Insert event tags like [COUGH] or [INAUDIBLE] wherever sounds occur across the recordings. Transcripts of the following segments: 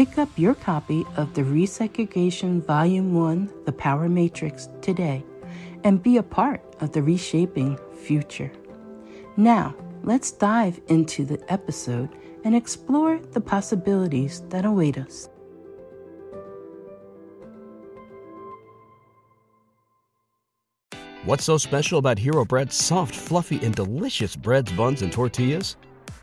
Pick up your copy of the Resegregation Volume 1 The Power Matrix today and be a part of the reshaping future. Now, let's dive into the episode and explore the possibilities that await us. What's so special about Hero Bread's soft, fluffy, and delicious breads, buns, and tortillas?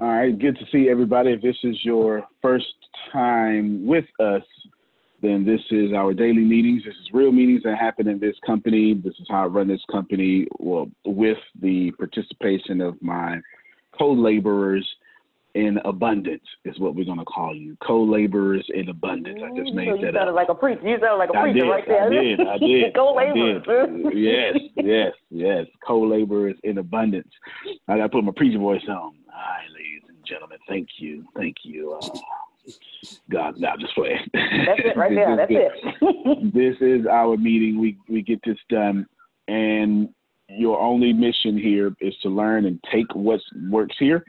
All right, good to see everybody. If this is your first time with us, then this is our daily meetings. This is real meetings that happen in this company. This is how I run this company, well, with the participation of my co-laborers in abundance is what we're going to call you. Co-laborers in abundance. I just mm, made so that sounded up. like a preacher. You sounded like a I preacher did, right there. I did. I [LAUGHS] did. Co-laborers. Yes, yes, yes. Co-laborers in abundance. I got to put my preacher voice on. Ladies and gentlemen. Thank you. Thank you. Uh, God, now just play. That's it right there. That's it. [LAUGHS] this is our meeting. We we get this done, and your only mission here is to learn and take what works here,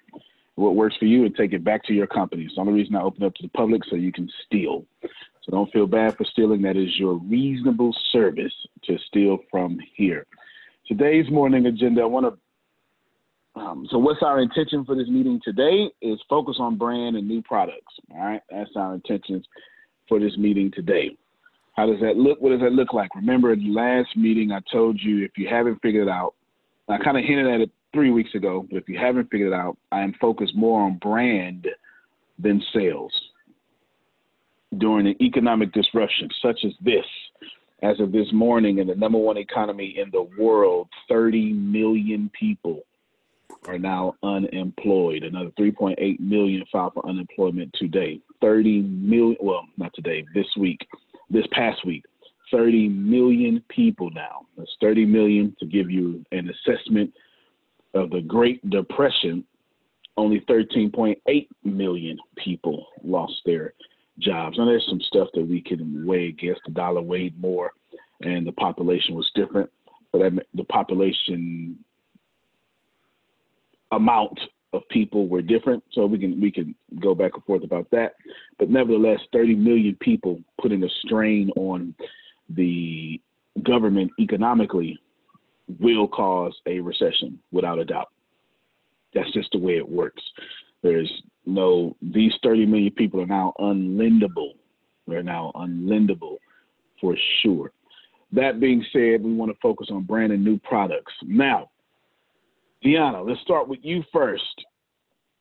what works for you, and take it back to your company. It's the only reason I open up to the public so you can steal. So don't feel bad for stealing. That is your reasonable service to steal from here. Today's morning agenda, I want to um, so what's our intention for this meeting today is focus on brand and new products. All right, that's our intentions for this meeting today. How does that look? What does that look like? Remember, the last meeting I told you if you haven't figured it out, I kind of hinted at it three weeks ago, but if you haven't figured it out, I am focused more on brand than sales. During an economic disruption such as this, as of this morning, in the number one economy in the world, 30 million people are now unemployed. Another 3.8 million filed for unemployment today. 30 million, well, not today, this week, this past week. 30 million people now. That's 30 million to give you an assessment of the Great Depression. Only 13.8 million people lost their jobs. Now, there's some stuff that we can weigh against. The dollar weighed more, and the population was different. But the population amount of people were different, so we can we can go back and forth about that. But nevertheless, 30 million people putting a strain on the government economically will cause a recession without a doubt. That's just the way it works. There's no these 30 million people are now unlendable. They're now unlendable for sure. That being said, we want to focus on brand and new products. Now, Deanna, let's start with you first.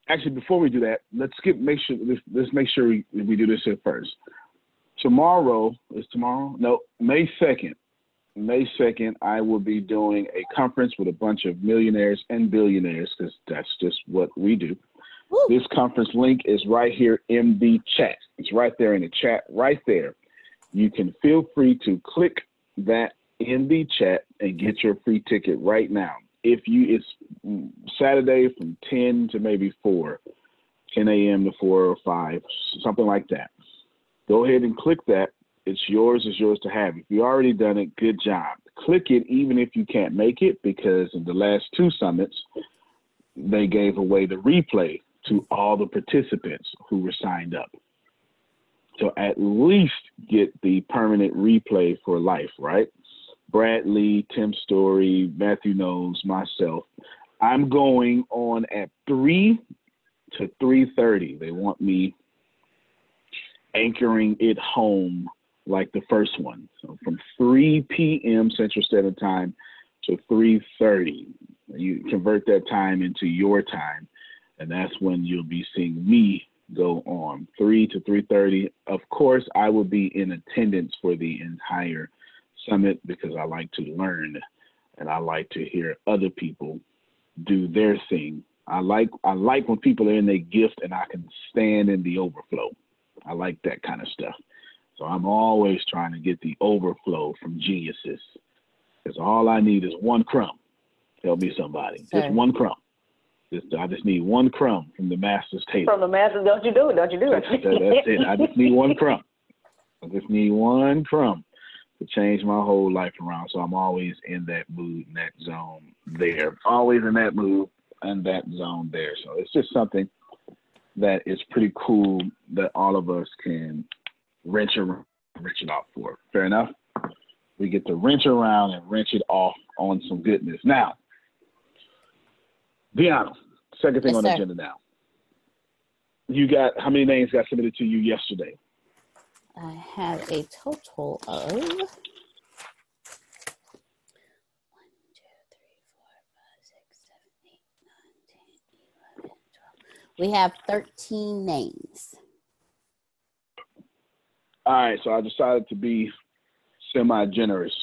Actually, before we do that, let's skip. make sure let's, let's make sure we, we do this here first. Tomorrow is tomorrow? No, May second. May second, I will be doing a conference with a bunch of millionaires and billionaires because that's just what we do. Woo. This conference link is right here in the chat. It's right there in the chat, right there. You can feel free to click that in the chat and get your free ticket right now if you it's Saturday from 10 to maybe 4, 10 a.m. to 4 or 5, something like that. Go ahead and click that. It's yours, it's yours to have. If you already done it, good job. Click it even if you can't make it because in the last two summits, they gave away the replay to all the participants who were signed up. So at least get the permanent replay for life, right? Bradley, Tim Story, Matthew Knowles, myself. I'm going on at three to three thirty. They want me anchoring it home like the first one. So from 3 p.m. Central Standard Time to 3:30. You convert that time into your time, and that's when you'll be seeing me go on 3 to 3:30. Of course, I will be in attendance for the entire summit because I like to learn and I like to hear other people do their thing. I like I like when people are in their gift and I can stand in the overflow. I like that kind of stuff. So I'm always trying to get the overflow from geniuses. Because all I need is one crumb. Tell me somebody. Okay. Just one crumb. Just, I just need one crumb from the master's table. From the master, don't you do it? Don't you do it? That's, that's it. I just need one crumb. I just need one crumb to change my whole life around. So I'm always in that mood, in that zone there. Always in that mood and that zone there. So it's just something that is pretty cool that all of us can wrench around, wrench it off for. Fair enough? We get to wrench around and wrench it off on some goodness. Now, Deanna, second thing yes, on the agenda now. You got how many names got submitted to you yesterday? I have a total of. We have 13 names. All right, so I decided to be semi generous.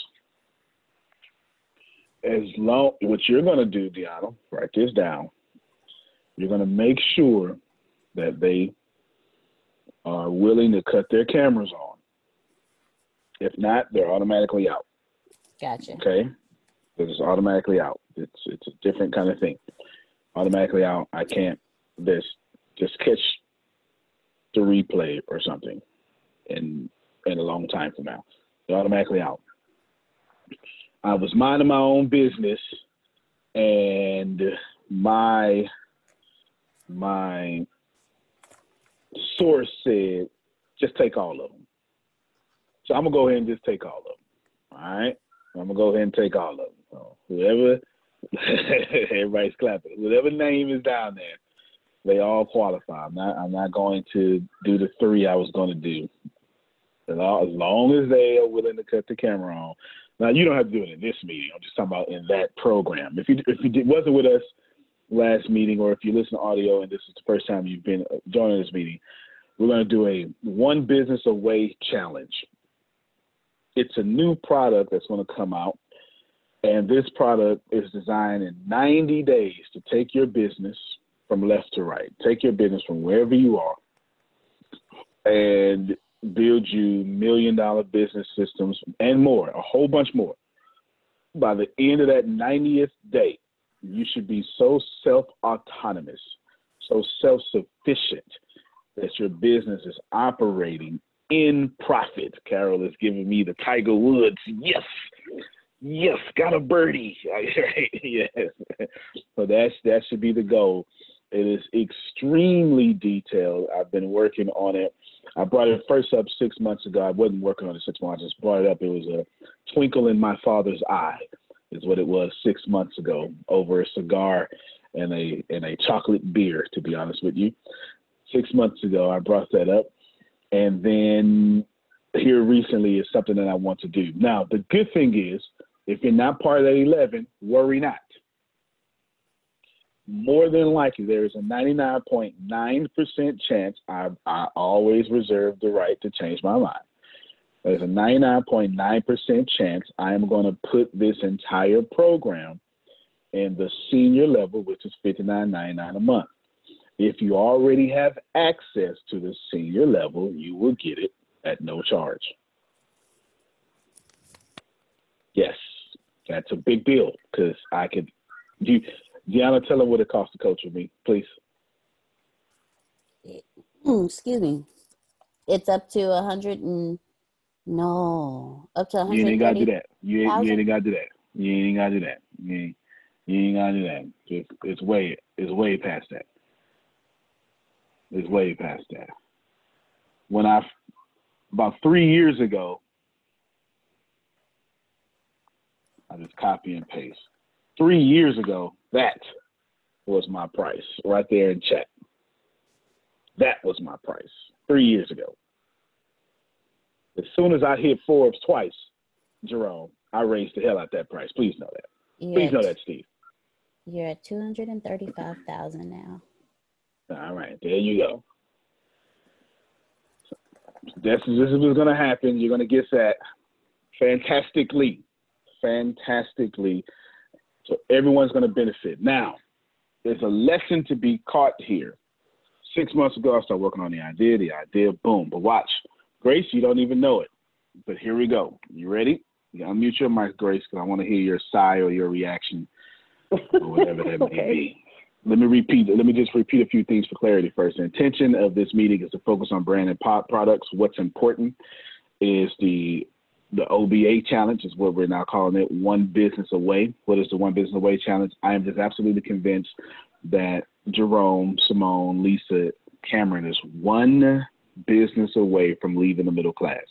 As long what you're gonna do, Deanna, write this down. You're gonna make sure that they are willing to cut their cameras on. If not, they're automatically out. Gotcha. Okay, it's automatically out. It's it's a different kind of thing. Automatically out. I can't. This just catch the replay or something, in in a long time from now. They're automatically out. I was minding my own business, and my my source said, just take all of them. So I'm gonna go ahead and just take all of them. All right, I'm gonna go ahead and take all of them. So whoever, [LAUGHS] everybody's clapping. Whatever name is down there, they all qualify. I'm not. I'm not going to do the three I was going to do. As long as they are willing to cut the camera on. Now you don't have to do it in this meeting. I'm just talking about in that program. If you if you wasn't with us last meeting, or if you listen to audio and this is the first time you've been uh, joining this meeting, we're going to do a one business away challenge. it's a new product that's going to come out. And this product is designed in 90 days to take your business from left to right, take your business from wherever you are, and build you million dollar business systems and more, a whole bunch more. By the end of that 90th day, you should be so self autonomous, so self sufficient that your business is operating in profit. Carol is giving me the Tiger Woods. Yes. Yes, got a birdie. [LAUGHS] yes. So that's that should be the goal. It is extremely detailed. I've been working on it. I brought it first up six months ago. I wasn't working on it six months. I just brought it up. It was a twinkle in my father's eye, is what it was six months ago, over a cigar and a and a chocolate beer. To be honest with you, six months ago I brought that up, and then here recently is something that I want to do. Now the good thing is, if you're not part of that eleven, worry not more than likely there is a 99.9% chance I, I always reserve the right to change my mind. There's a 99.9% chance I am going to put this entire program in the senior level, which is $59.99 a month. If you already have access to the senior level, you will get it at no charge. Yes, that's a big deal because I could. Do You, Deanna, tell them what it costs to coach with me, please. Hmm, excuse me. It's up to a hundred and no, up to You ain't gotta do that. You ain't, you ain't gotta do that. You ain't gotta do that. You ain't, you ain't gotta do that. It's, it's way it's way past that. It's way past that. When I about three years ago, I just copy and paste. Three years ago, that was my price right there in chat. That was my price three years ago. As soon as I hit Forbes twice, Jerome, I raised the hell out that price. Please know that. You're Please know that, Steve. You're at two hundred and thirty-five thousand now. All right, there you go. This is this is what's gonna happen. You're gonna get that fantastically, fantastically so everyone's going to benefit. Now, there's a lesson to be caught here. Six months ago, I started working on the idea, the idea, boom. But watch, Grace, you don't even know it. But here we go. You ready? You unmute your mic, Grace, because I want to hear your sigh or your reaction or whatever that [LAUGHS] okay. may be. Let me repeat. Let me just repeat a few things for clarity first. The intention of this meeting is to focus on brand and pop products. What's important is the the OBA challenge is what we're now calling it, one business away. What is the one business away challenge? I am just absolutely convinced that Jerome, Simone, Lisa, Cameron is one business away from leaving the middle class.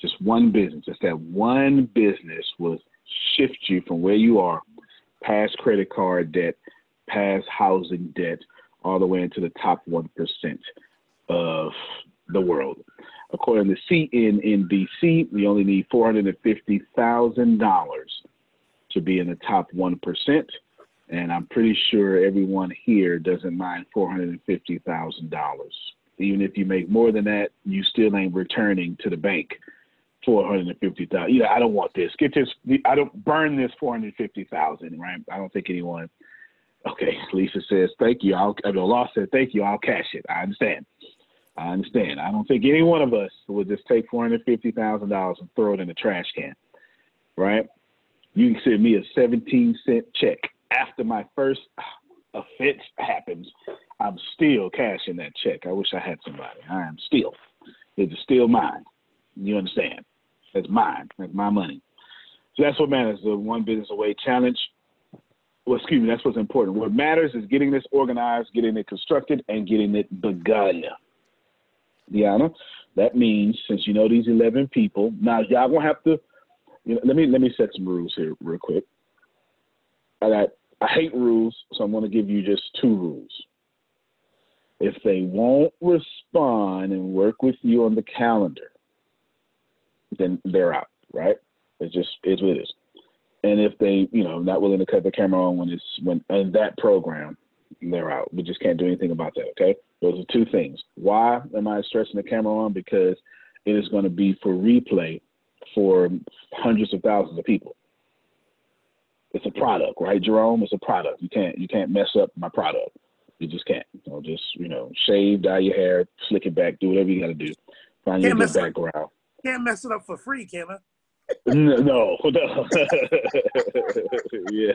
Just one business. Just that one business will shift you from where you are, past credit card debt, past housing debt, all the way into the top 1% of the world. According to CNNBC, we only need $450,000 to be in the top 1%. And I'm pretty sure everyone here doesn't mind $450,000. Even if you make more than that, you still ain't returning to the bank 450,000. Yeah, I don't want this. Get this. I don't burn this 450,000, right? I don't think anyone. Okay, Lisa says, thank you. I'll, the law said, thank you. I'll cash it. I understand. I understand. I don't think any one of us would just take four hundred fifty thousand dollars and throw it in the trash can, right? You can send me a seventeen cent check after my first ah, offense happens. I'm still cashing that check. I wish I had somebody. I am still. It's still mine. You understand? That's mine. That's my money. So that's what matters. The one business away challenge. Well, excuse me. That's what's important. What matters is getting this organized, getting it constructed, and getting it begun. Deanna. That means since you know these eleven people, now y'all gonna have to. You know, let me let me set some rules here real quick. I got I hate rules, so I'm gonna give you just two rules. If they won't respond and work with you on the calendar, then they're out, right? It just is what it is. And if they, you know, not willing to cut the camera on when it's when in that program, they're out. We just can't do anything about that, okay? Those are two things. Why am I stressing the camera on? Because it is going to be for replay for hundreds of thousands of people. It's a product, right, Jerome? It's a product. You can't you can't mess up my product. You just can't. So just you know, shave, dye your hair, slick it back, do whatever you got to do. Find your good background. Can't mess it up for free, can I? no, [LAUGHS] no, no. [LAUGHS] yeah,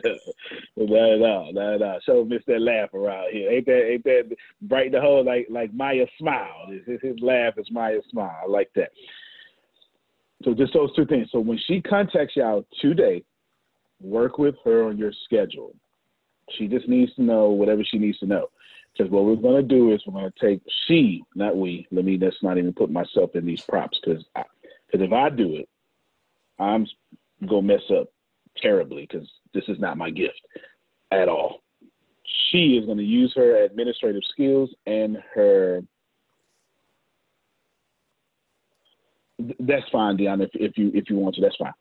no, no, no, no. Show miss that laugh around here. Ain't that, ain't that bright the whole like like Maya smile? His, his laugh is Maya smile. I like that. So just those two things. So when she contacts y'all today, work with her on your schedule. She just needs to know whatever she needs to know. Because what we're going to do is we're going to take she, not we. Let me. Let's not even put myself in these props because because if I do it, I'm gonna mess up terribly because this is not my gift at all. She is going to use her administrative skills and her. That's fine, Deanna. If, if you if you want to, that's fine.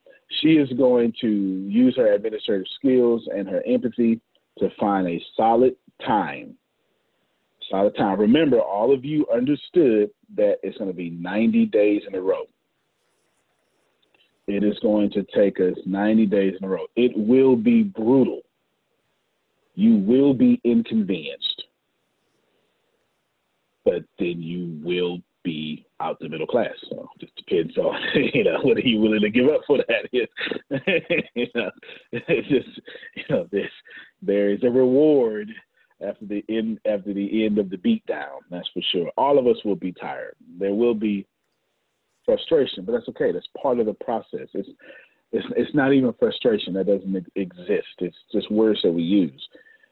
She is going to use her administrative skills and her empathy to find a solid time. Solid time. Remember, all of you understood that it's going to be 90 days in a row. It is going to take us 90 days in a row. It will be brutal. You will be inconvenienced. But then you will be out the middle class. So it just depends on [LAUGHS] you know what are you willing to give up for that. [LAUGHS] you know, it's just you know this there is a reward after the end after the end of the beatdown. That's for sure. All of us will be tired. There will be frustration, but that's okay. That's part of the process. It's it's it's not even frustration that doesn't exist. It's just words that we use.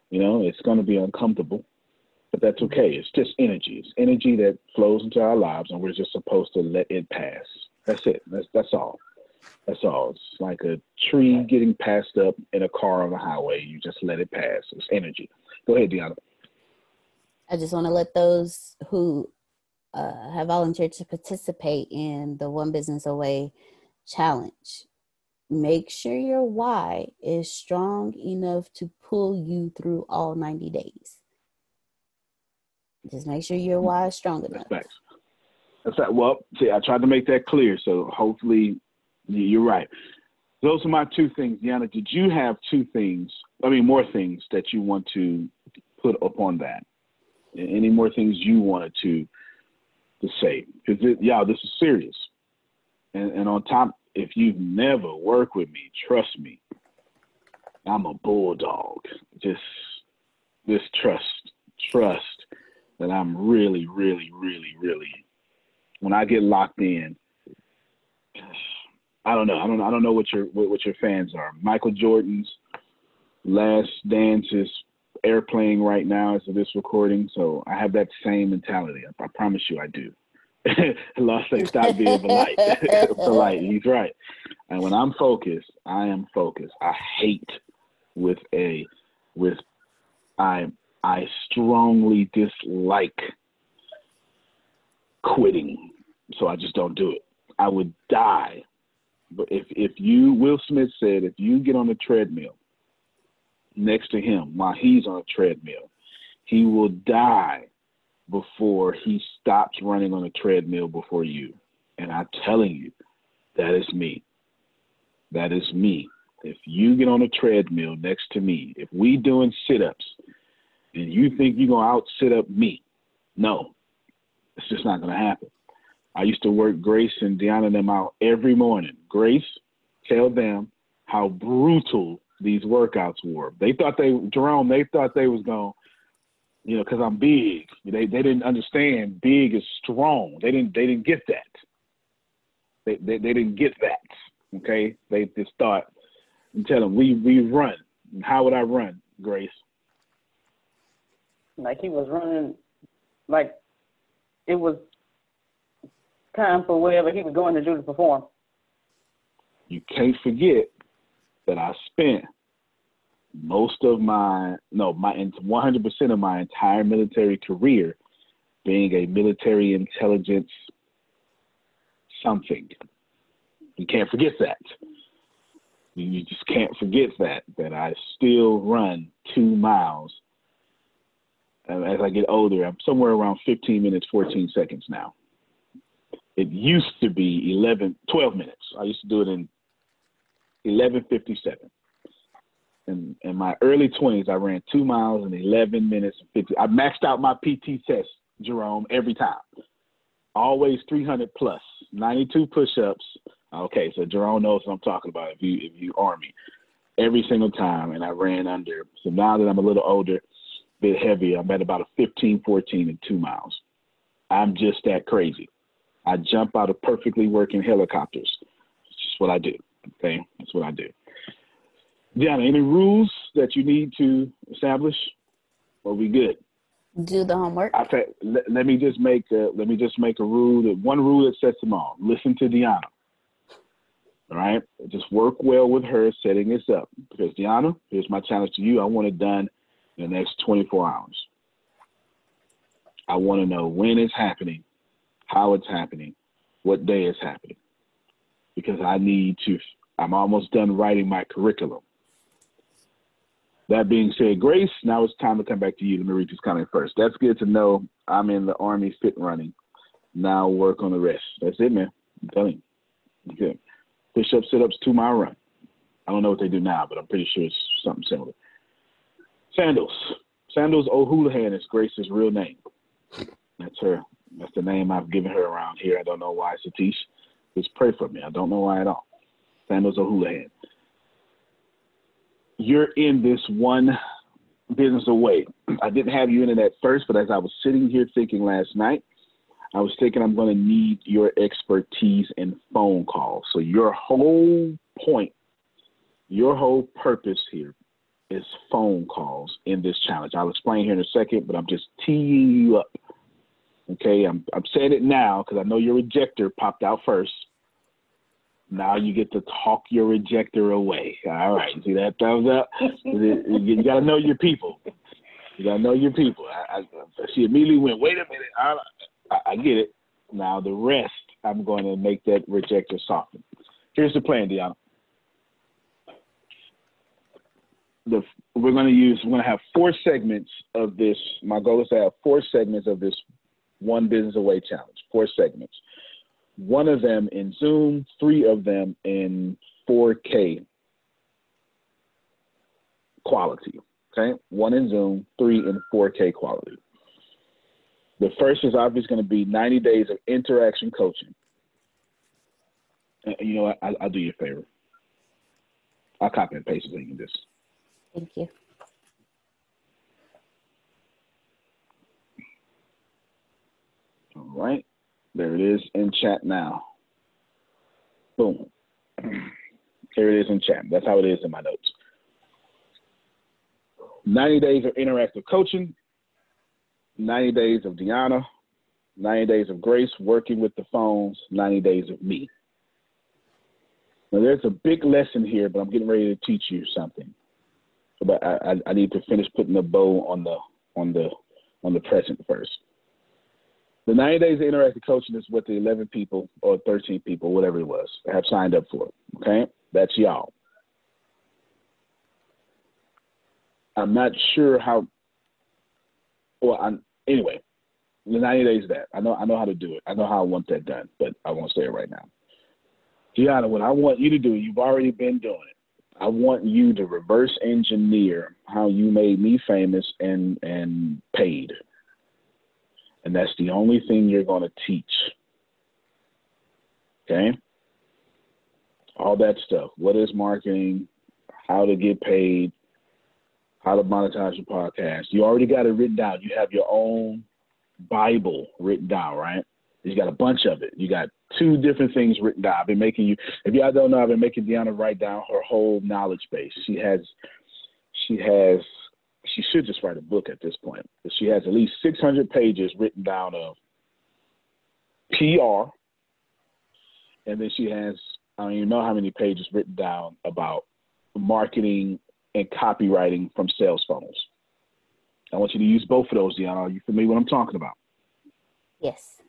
You know, it's going to be uncomfortable, but that's okay. It's just energy. It's energy that flows into our lives, and we're just supposed to let it pass. That's it. That's that's all. That's all. It's like a tree getting passed up in a car on the highway. You just let it pass. It's energy. Go ahead, Deanna. I just want to let those who uh, have volunteered to participate in the One Business Away challenge. Make sure your why is strong enough to pull you through all 90 days. Just make sure your why is strong enough. That's facts. That's right. Well, see, I tried to make that clear, so hopefully you're right. Those are my two things. Deanna, did you have two things, I mean, more things that you want to put upon that? Any more things you wanted to to say because y'all, this is serious. And, and on top, if you've never worked with me, trust me, I'm a bulldog. Just this trust, trust that I'm really, really, really, really. When I get locked in, I don't know. I don't. I don't know what your what, what your fans are. Michael Jordan's last dance is airplane right now as of this recording, so I have that same mentality. I, I promise you, I do. [LAUGHS] Lost stop being polite. polite. [LAUGHS] He's right. And when I'm focused, I am focused. I hate with a with I I strongly dislike quitting. So I just don't do it. I would die. But if if you Will Smith said if you get on the treadmill next to him while he's on a treadmill, he will die before he stops running on a treadmill before you. And I'm telling you, that is me. That is me. If you get on a treadmill next to me, if we doing sit-ups, and you think you're gonna out sit up me, no, it's just not gonna happen. I used to work Grace and Deanna them out every morning. Grace, tell them how brutal these workouts were. They thought they Jerome, they thought they was going, you know, because I'm big. They they didn't understand big is strong. They didn't they didn't get that. They they, they didn't get that. Okay, they just thought and tell them we we run. How would I run, Grace? Like he was running, like it was time for whatever he was going to do to perform. You can't forget that I spent most of my no my 100% of my entire military career being a military intelligence something. You can't forget that. You just can't forget that that I still run two miles. Um, as I get older, I'm somewhere around 15 minutes, 14 seconds now. It used to be 11, 12 minutes. I used to do it in 11:57. In, in my early 20s, I ran two miles in 11 minutes and 50. I maxed out my PT test, Jerome, every time. Always 300 plus, 92 push-ups. Okay, so Jerome knows what I'm talking about. If you if you army, every single time, and I ran under. So now that I'm a little older, bit heavier, I'm at about a 15, 14, and two miles. I'm just that crazy. I jump out of perfectly working helicopters. It's just what I do. Okay, that's what I do. Diana, any rules that you need to establish? Are we good? Do the homework. I fact, let, let me just make a, let me just make a rule that one rule that sets them all. Listen to Diana. All right, just work well with her setting this up because Diana, here's my challenge to you. I want it done the next 24 hours. I want to know when it's happening, how it's happening, what day it's happening, because I need to. I'm almost done writing my curriculum. That being said, Grace, now it's time to come back to you. Let me read this comment first. That's good to know. I'm in the Army fit running. Now work on the rest. That's it, man. I'm telling you. Good. Push up, sit ups, two mile run. I don't know what they do now, but I'm pretty sure it's something similar. Sandals. Sandals O'Houlihan is Grace's real name. That's her. That's the name I've given her around here. I don't know why, Satish. Just pray for me. I don't know why at all. Sandals O'Houlihan you're in this one business away. [CLEARS THROAT] I didn't have you in it at first, but as I was sitting here thinking last night, I was thinking I'm going to need your expertise in phone calls. So your whole point, your whole purpose here is phone calls in this challenge. I'll explain here in a second, but I'm just teeing you up. Okay, I'm I'm saying it now because I know your rejector popped out first. Now you get to talk your rejector away. All right, see that thumbs up? you got to know your people. You got to know your people. I, I, she immediately went, wait a minute. I, I, I get it. Now the rest, I'm going to make that rejector soften. Here's the plan, Deanna. The, we're going to use, we're going to have four segments of this. My goal is to have four segments of this one business away challenge, four segments one of them in Zoom, three of them in 4K quality. Okay, one in Zoom, three in 4K quality. The first is obviously going to be 90 days of interaction coaching. You know? I, will do you a favor. I'll copy and paste link in this. Thank you. All right. There it is in chat now. Boom. Here it is in chat. That's how it is in my notes. 90 days of interactive coaching, 90 days of Deanna, 90 days of Grace working with the phones, 90 days of me. Now, there's a big lesson here, but I'm getting ready to teach you something. But I, I, need to finish putting the bow on the on the on the present first. The 90 days of interactive coaching is what the 11 people or 13 people, whatever it was, have signed up for. Okay, that's y'all. I'm not sure how. Well, I'm anyway. The 90 days that. I know. I know how to do it. I know how I want that done, but I won't say it right now. Gianna, what I want you to do, you've already been doing it. I want you to reverse engineer how you made me famous and and paid and that's the only thing you're going to teach. Okay? All that stuff. What is marketing? How to get paid? How to monetize your podcast? You already got it written down. You have your own Bible written down, right? You got a bunch of it. You got two different things written down. I've been making you. If y'all don't know, I've been making Deanna write down her whole knowledge base. She has, she has she should just write a book at this point. She has at least 600 pages written down of PR, and then she has I don't even know how many pages written down about marketing and copywriting from sales funnels. I want you to use both of those, Deanna. Are you familiar with what I'm talking about? Yes.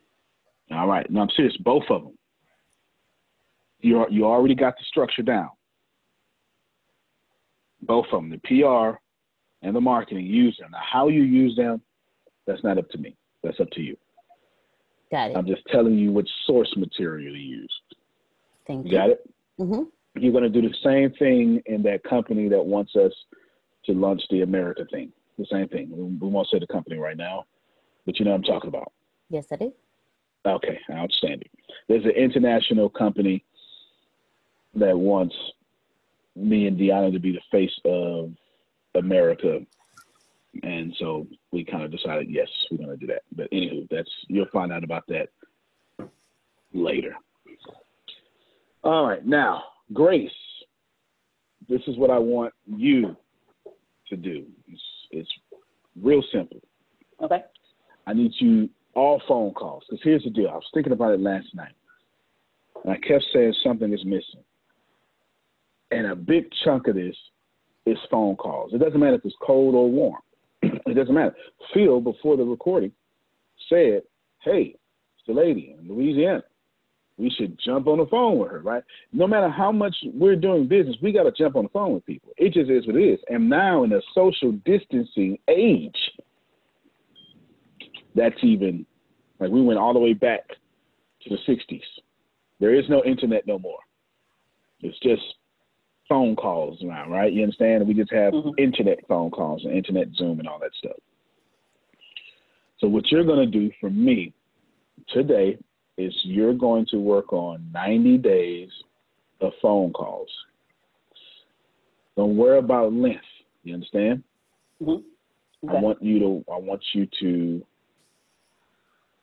All right. No, I'm serious. Both of them. You you already got the structure down. Both of them, the PR and the marketing, use them. Now, how you use them, that's not up to me. That's up to you. Got it. I'm just telling you which source material to use. Thank You you. got it? Mm-hmm. You're going to do the same thing in that company that wants us to launch the America thing. The same thing. We, we won't say the company right now, but you know what I'm talking about. Yes, I do. Okay, outstanding. There's an international company that wants me and Deanna to be the face of America. And so we kind of decided, yes, we're going to do that. But anywho, that's you'll find out about that later. All right, now, Grace, this is what I want you to do. It's, it's real simple. Okay. I need you all phone calls. Because here's the deal. I was thinking about it last night. And I kept saying something is missing. And a big chunk of this is phone calls. It doesn't matter if it's cold or warm. [CLEARS THROAT] it doesn't matter. Phil, before the recording, said, Hey, it's the lady in Louisiana. We should jump on the phone with her, right? No matter how much we're doing business, we got to jump on the phone with people. It just is what it is. And now, in a social distancing age, that's even like we went all the way back to the 60s. There is no internet no more. It's just phone calls now, right? You understand? We just have Mhm. internet phone calls and internet Zoom and all that stuff. So what you're going to do for me today is you're going to work on 90 days of phone calls. Don't worry about length. You understand? Mhm. I want you to I want you to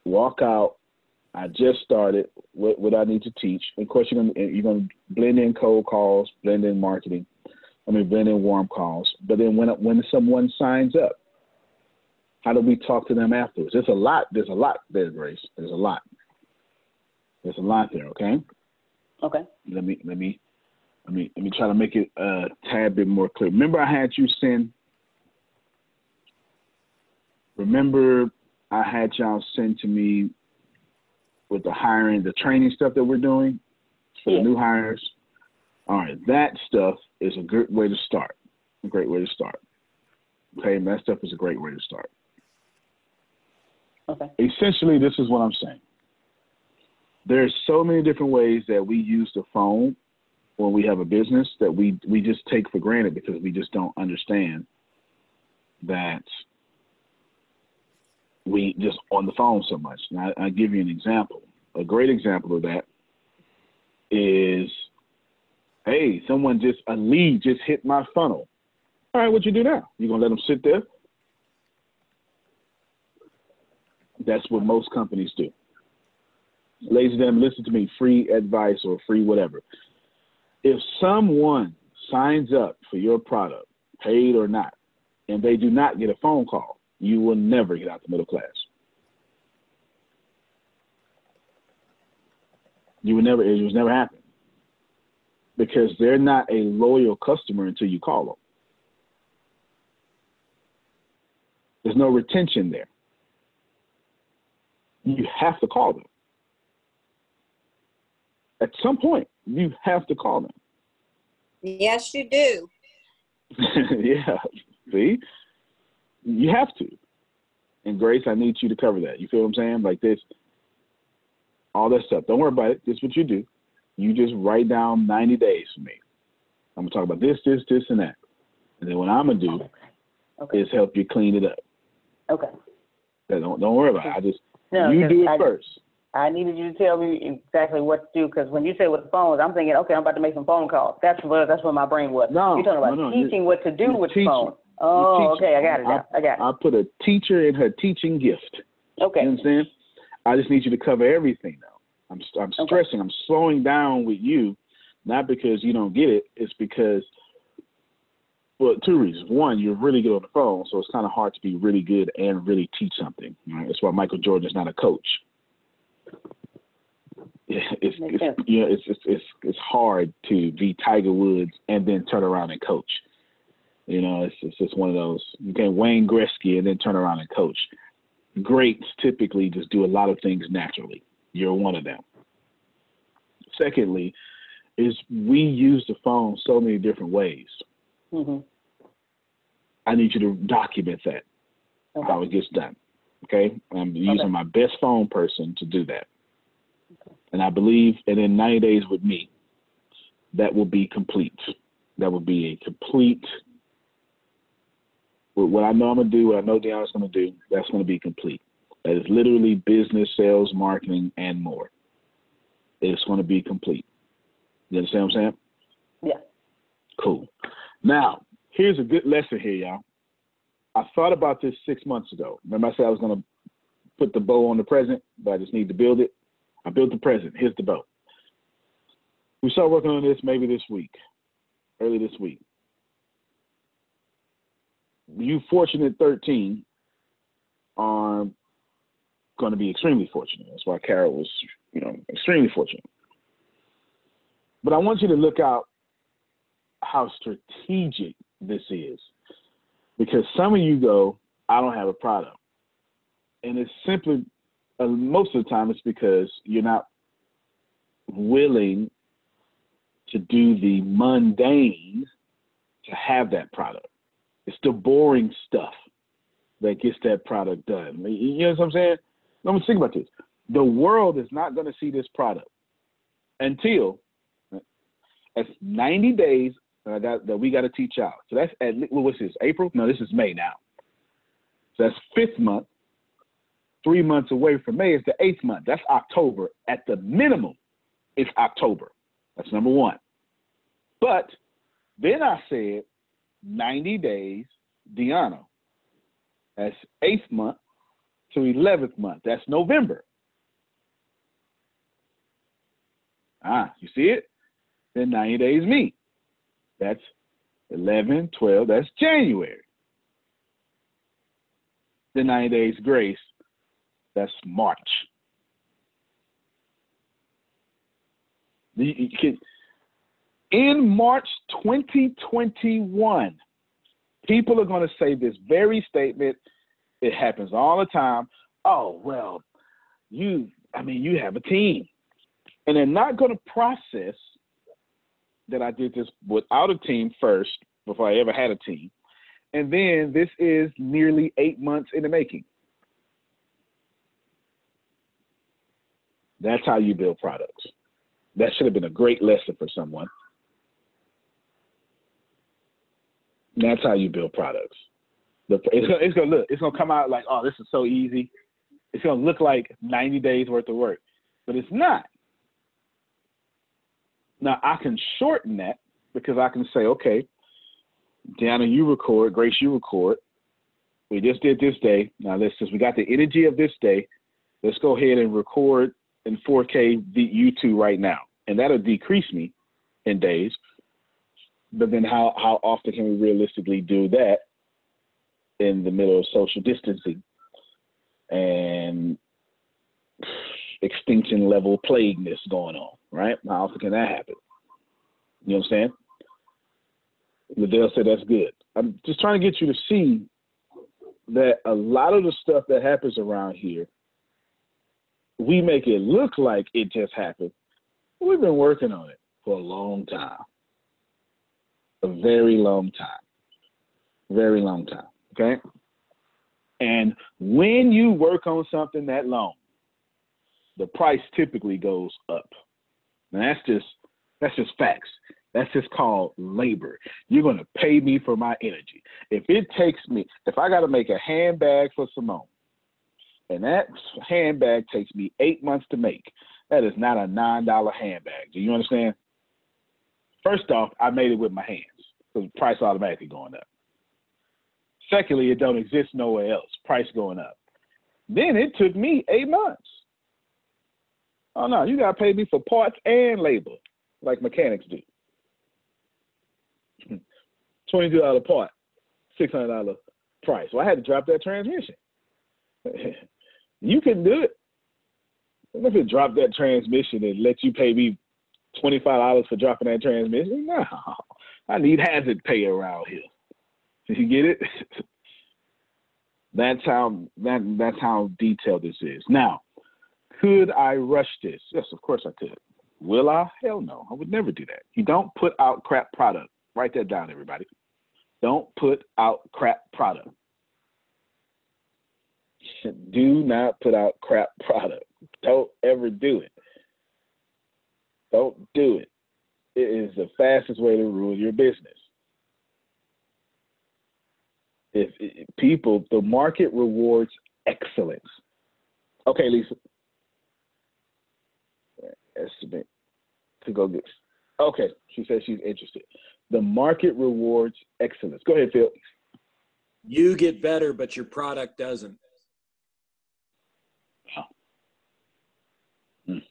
walk out. I just started what, what I need to teach. Of course, you're gonna you're gonna blend in cold calls, blend in marketing. I mean, blend in warm calls. But then when when someone signs up, how do we talk to them afterwards? There's a lot. There's a lot there, Grace. There's a lot. There's a lot there. Okay. Okay. Let me let me let me let me try to make it uh, a tad bit more clear. Remember, I had you send. Remember, I had y'all send to me with the hiring, the training stuff that we're doing for Yeah. the new hires. All right, that stuff is a good way to start. A great way to start. Okay, and that stuff is a great way to start. Okay. Essentially, this is what I'm saying. There's so many different ways that we use the phone when we have a business that we we just take for granted because we just don't understand that we just on the phone so much. And I, I give you an example. A great example of that is, hey, someone just a lead just hit my funnel. All right, what you do now? You gonna let them sit there? That's what most companies do. Ladies and gentlemen, listen to me. Free advice or free whatever. If someone signs up for your product, paid or not, and they do not get a phone call, you will never get out the middle class. You will never. It will never happen because they're not a loyal customer until you call them. There's no retention there. You have to call them. At some point, you have to call them. Yes, you do. [LAUGHS] yeah. See? You have to. And Grace, I need you to cover that. You feel what I'm saying? Like this, all that stuff. Don't worry about it. This is what you do. You just write down 90 days for me. I'm gonna talk about this, this, this, and that. And then what I'm gonna do Okay. is help you clean it up. Okay. So Don't don't worry about it. I just No, you do it I, first. I needed you to tell me exactly what to do because when you say with the phones, I'm thinking, okay, I'm about to make some phone calls. That's what that's what my brain was. No, you're talking about no, no, teaching what to do with the phone. Oh, okay, I got it now. I got it. I put a teacher in her teaching gift. Okay. You understand? I just need you to cover everything now. I'm I'm Okay. stressing. I'm slowing down with you, not because you don't get it. It's because, well, two reasons. One, you're really good on the phone, so it's kind of hard to be really good and really teach something. Right? That's why Michael Jordan is not a coach. Yeah, it's, it's you know it's, it's it's it's hard to be Tiger Woods and then turn around and coach. You know, it's it's just one of those. You can't Wayne Gretzky and then turn around and coach. Greats typically just do a lot of things naturally. You're one of them. Secondly, is we use the phone so many different ways. Mm-hmm. I need you to document that okay. how it gets done. Okay, I'm using okay. my best phone person to do that, okay. and I believe, and in 90 days with me, that will be complete. That will be a complete. What I know I'm gonna do, what I know Deanna's gonna do, that's gonna be complete. That is literally business, sales, marketing, and more. It's gonna be complete. You understand what I'm saying? Yeah. Cool. Now, here's a good lesson here, y'all. I thought about this six months ago. Remember, I said I was going to put the bow on the present, but I just need to build it. I built the present. Here's the bow. We start working on this maybe this week, early this week. You fortunate 13 are going to be extremely fortunate. That's why Carol was, you know, extremely fortunate. But I want you to look out how strategic this is. Because some of you go, I don't have a product. And it's simply, uh, most of the time, it's because you're not willing to do the mundane to have that product. It's the boring stuff that gets that product done. You know what I'm saying? Let me think about this. The world is not going to see this product until it's 90 days that that we got to teach out. So that's at what's this? April? No, this is May now. So that's fifth month. Three months away from May is the eighth month. That's October. At the minimum, it's October. That's number one. But then I said 90 days, Deanna. That's eighth month to 11th month. That's November. Ah, you see it? Then 90 days me. That's 11, 12, that's January. The 90 days grace, that's March. In March 2021, people are going to say this very statement. It happens all the time. Oh, well, you, I mean, you have a team. And they're not going to process that I did this without a team first before I ever had a team. And then this is nearly eight months in the making. That's how you build products. That should have been a great lesson for someone. That's how you build products. The, it's, gonna, it's gonna look, it's gonna come out like, oh, this is so easy. It's gonna look like 90 days worth of work, but it's not. Now I can shorten that because I can say, okay, Dana, you record, Grace, you record. We just did this day. Now let's since we got the energy of this day, let's go ahead and record in 4K the U2 right now. And that'll decrease me in days. But then how, how often can we realistically do that in the middle of social distancing and extinction level plagueness going on? right? How often can that happen? You know what I'm saying? Liddell said that's good. I'm just trying to get you to see that a lot of the stuff that happens around here, we make it look like it just happened. We've been working on it for a long time. A very long time. Very long time. Okay? And when you work on something that long, the price typically goes up. And that's just that's just facts. That's just called labor. You're gonna pay me for my energy. If it takes me, if I gotta make a handbag for Simone, and that handbag takes me eight months to make, that is not a nine dollar handbag. Do you understand? First off, I made it with my hands, so price automatically going up. Secondly, it don't exist nowhere else. Price going up. Then it took me eight months. Oh no, you gotta pay me for parts and labor, like mechanics do. [LAUGHS] Twenty-two dollar part, six hundred dollar price. So I had to drop that transmission. [LAUGHS] you can do it. If it drop that transmission and let you pay me twenty five dollars for dropping that transmission, no, I need hazard pay around here. Did you get it? that's how that that's how detailed this is. Now, could I rush this? Yes, of course I could. Will I? Hell no. I would never do that. You don't put out crap product. Write that down, everybody. Don't put out crap product. do not put out crap product. Don't ever do it. Don't do it. It is the fastest way to ruin your business. If, people, the market rewards excellence. Okay, Lisa. Estimate to go get. Okay, she says she's interested. The market rewards excellence. Go ahead, Phil. You get better, but your product doesn't. Mm.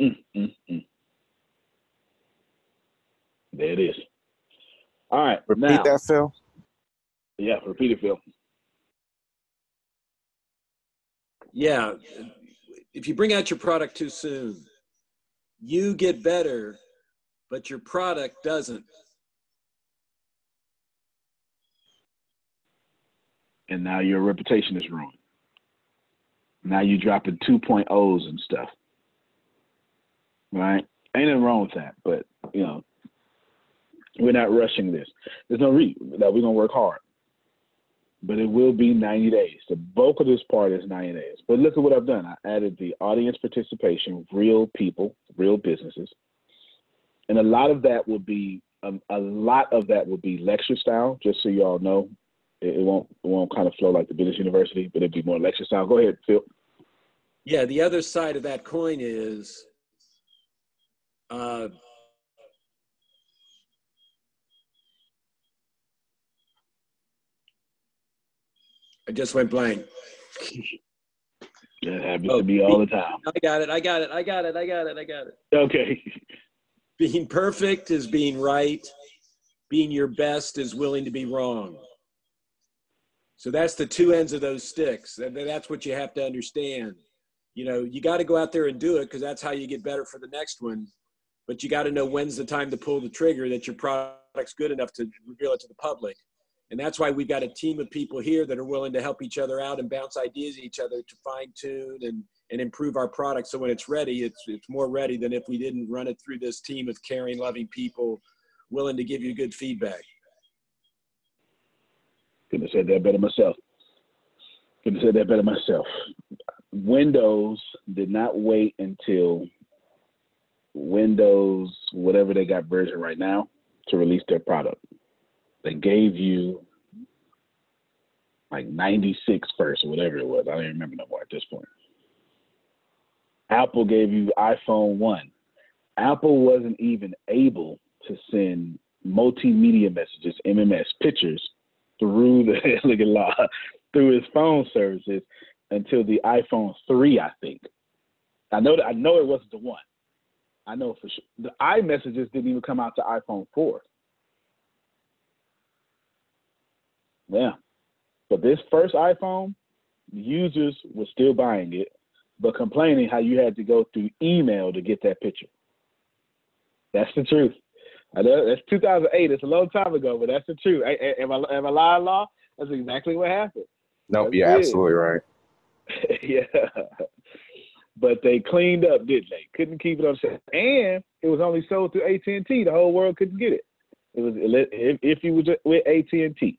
Mm, mm, mm. There it is. All right. Repeat now, that, Phil. Yeah, repeat it, Phil. Yeah. If you bring out your product too soon, you get better, but your product doesn't. And now your reputation is ruined. Now you're dropping 2.0s and stuff. Right? Ain't nothing wrong with that, but you know, we're not rushing this. There's no reason that we're gonna work hard. But it will be 90 days. The bulk of this part is 90 days. But look at what I've done. I added the audience participation, real people, real businesses. And a lot of that will be um, a lot of that will be lecture style, just so you all know. It, it won't it won't kind of flow like the business university, but it'll be more lecture style. Go ahead, Phil. Yeah, the other side of that coin is uh, I just went blank. That happens to me all the time. I got it. I got it. I got it. I got it. I got it. Okay. Being perfect is being right. Being your best is willing to be wrong. So that's the two ends of those sticks. And that's what you have to understand. You know, you got to go out there and do it because that's how you get better for the next one. But you got to know when's the time to pull the trigger that your product's good enough to reveal it to the public. And that's why we've got a team of people here that are willing to help each other out and bounce ideas at each other to fine tune and, and improve our product. So when it's ready, it's, it's more ready than if we didn't run it through this team of caring, loving people willing to give you good feedback. Couldn't have said that better myself. Couldn't have said that better myself. Windows did not wait until Windows, whatever they got version right now, to release their product. They gave you like 96 first or whatever it was. I don't even remember no more at this point. Apple gave you iPhone 1. Apple wasn't even able to send multimedia messages, MMS, pictures through the [LAUGHS] look at law through his phone services until the iPhone 3, I think. I know that I know it wasn't the one. I know for sure. The iMessages didn't even come out to iPhone 4. Yeah. But this first iPhone, users were still buying it, but complaining how you had to go through email to get that picture. That's the truth. I know that's 2008. It's a long time ago, but that's the truth. Am I, am I lying, law? That's exactly what happened. Nope, you're absolutely right. [LAUGHS] yeah. But they cleaned up, didn't they? Couldn't keep it on sale, and it was only sold through AT and T. The whole world couldn't get it. It was if, if you was with AT and T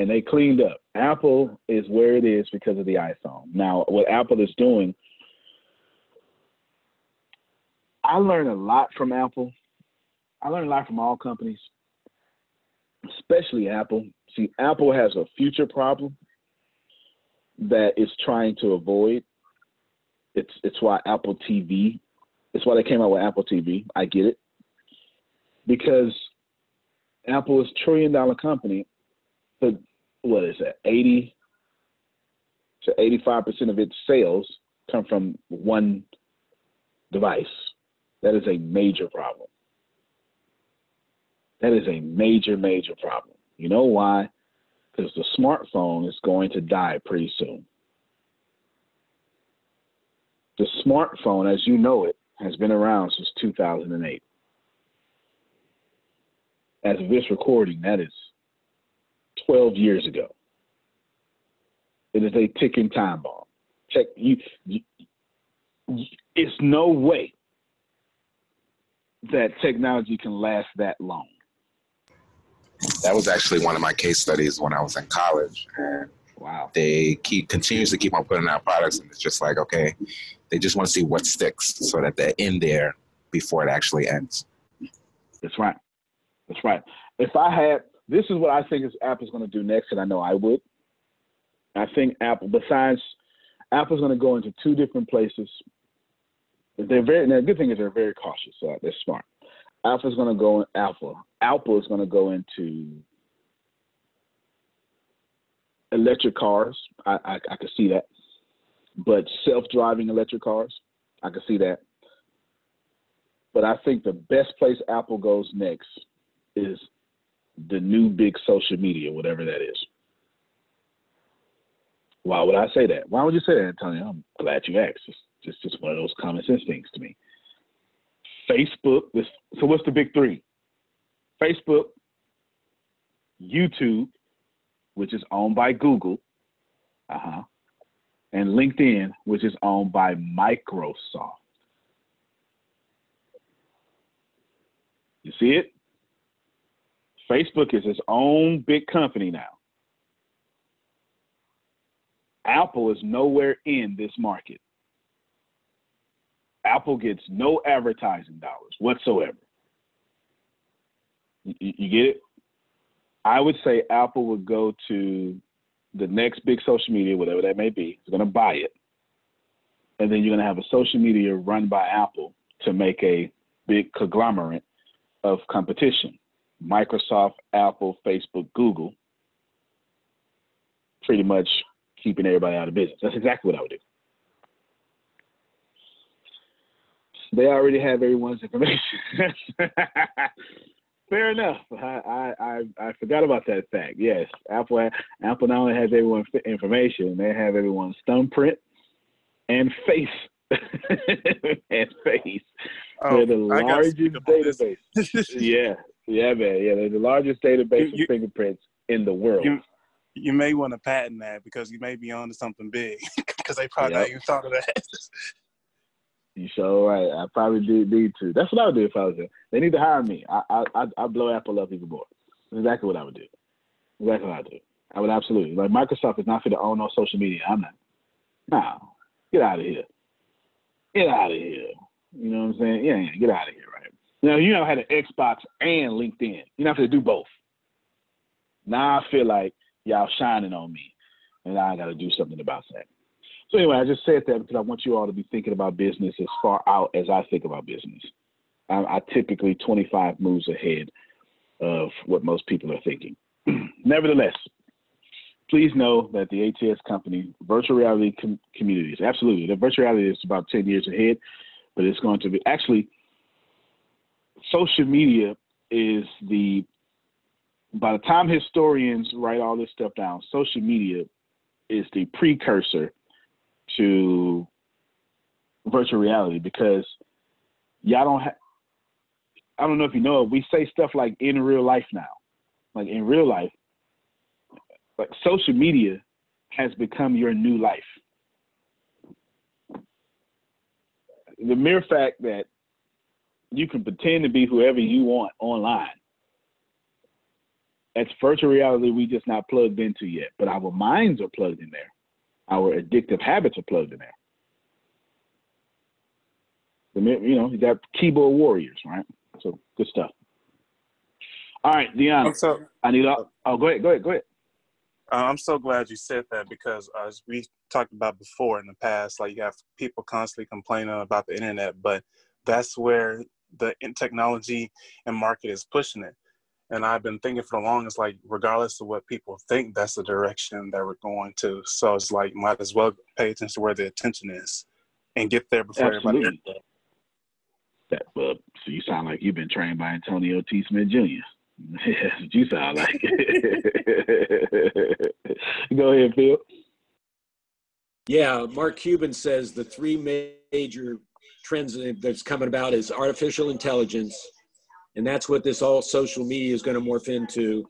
and they cleaned up. Apple is where it is because of the iPhone. Now, what Apple is doing, I learned a lot from Apple. I learned a lot from all companies, especially Apple. See, Apple has a future problem that it's trying to avoid. It's it's why Apple TV. It's why they came out with Apple TV. I get it because Apple is a trillion dollar company, but what is that, 80 to 85% of its sales come from one device. That is a major problem. That is a major, major problem. You know why? Because the smartphone is going to die pretty soon. The smartphone, as you know it, has been around since 2008. As of this recording, that is 12 years ago. It is a ticking time bomb. Check you, you it's no way that technology can last that long. That was actually one of my case studies when I was in college. And wow, they keep continues to keep on putting out products, and it's just like okay, they just want to see what sticks so that they're in there before it actually ends. That's right. That's right. If I had, this is what I think is Apple's going to do next, and I know I would. I think Apple, besides, Apple's going to go into two different places. They're very. the good thing is they're very cautious. So they're smart. Apple's going to go. In alpha. Apple is going to go into electric cars. I, I, I can see that. But self-driving electric cars, I can see that. But I think the best place Apple goes next is the new big social media, whatever that is. Why would I say that? Why would you say that, Antonio? I'm glad you asked. It's just, just one of those common sense things to me. Facebook. This, so what's the big three? Facebook, YouTube, which is owned by Google, uh-huh, and LinkedIn, which is owned by Microsoft. You see it? Facebook is its own big company now. Apple is nowhere in this market. Apple gets no advertising dollars whatsoever. You, you, get it? I would say Apple would go to the next big social media, whatever that may be, is going to buy it. And then you're going to have a social media run by Apple to make a big conglomerate of competition. Microsoft, Apple, Facebook, Google, pretty much keeping everybody out of business. That's exactly what I would do. They already have everyone's information. [LAUGHS] Fair enough. I, I I forgot about that fact. Yes, Apple Apple not only has everyone's information, they have everyone's thumbprint and face [LAUGHS] and face. Oh, they're the largest database. [LAUGHS] yeah, yeah, man. Yeah, they're the largest database you, of fingerprints in the world. You, you may want to patent that because you may be onto something big [LAUGHS] because they probably yep. not even thought of that. You right. I probably did need to. That's what I would do if I was there. They need to hire me. I I I blow Apple up even more. That's exactly what I would do. Exactly what I do. I would absolutely like Microsoft is not for to own no social media. I'm not. No, get out of here. Get out of here. You know what I'm saying? Yeah, yeah get out of here, right? Now you know had an Xbox and LinkedIn. You don't have to do both. Now I feel like y'all shining on me, and I got to do something about that. So anyway, I just said that because I want you all to be thinking about business as far out as I think about business. I, I typically 25 moves ahead of what most people are thinking. [CLEARS THROAT] Nevertheless, please know that the ATS company, virtual reality com- communities, absolutely, the virtual reality is about 10 years ahead, but it's going to be actually social media is the by the time historians write all this stuff down, social media is the precursor to virtual reality because y'all don't have. I don't know if you know it. We say stuff like in real life now, like in real life, like social media has become your new life. The mere fact that you can pretend to be whoever you want online. That's virtual reality we just not plugged into yet, but our minds are plugged in there our addictive habits are plugged in there. You know, you got keyboard warriors, right? So good stuff. All right, Dion. So, I need. All, oh, go ahead. Go ahead. Go ahead. Uh, I'm so glad you said that because as we talked about before in the past, like you have people constantly complaining about the internet, but that's where the technology and market is pushing it. And I've been thinking for the longest, like, regardless of what people think, that's the direction that we're going to. So it's like, might as well pay attention to where the attention is and get there before Absolutely. everybody gets there. That, well, so you sound like you've been trained by Antonio T. Smith Jr. [LAUGHS] That's you sound like. [LAUGHS] Go ahead, Phil. Yeah, Mark Cuban says the three major trends that's coming about is artificial intelligence, and that's what this all social media is going to morph into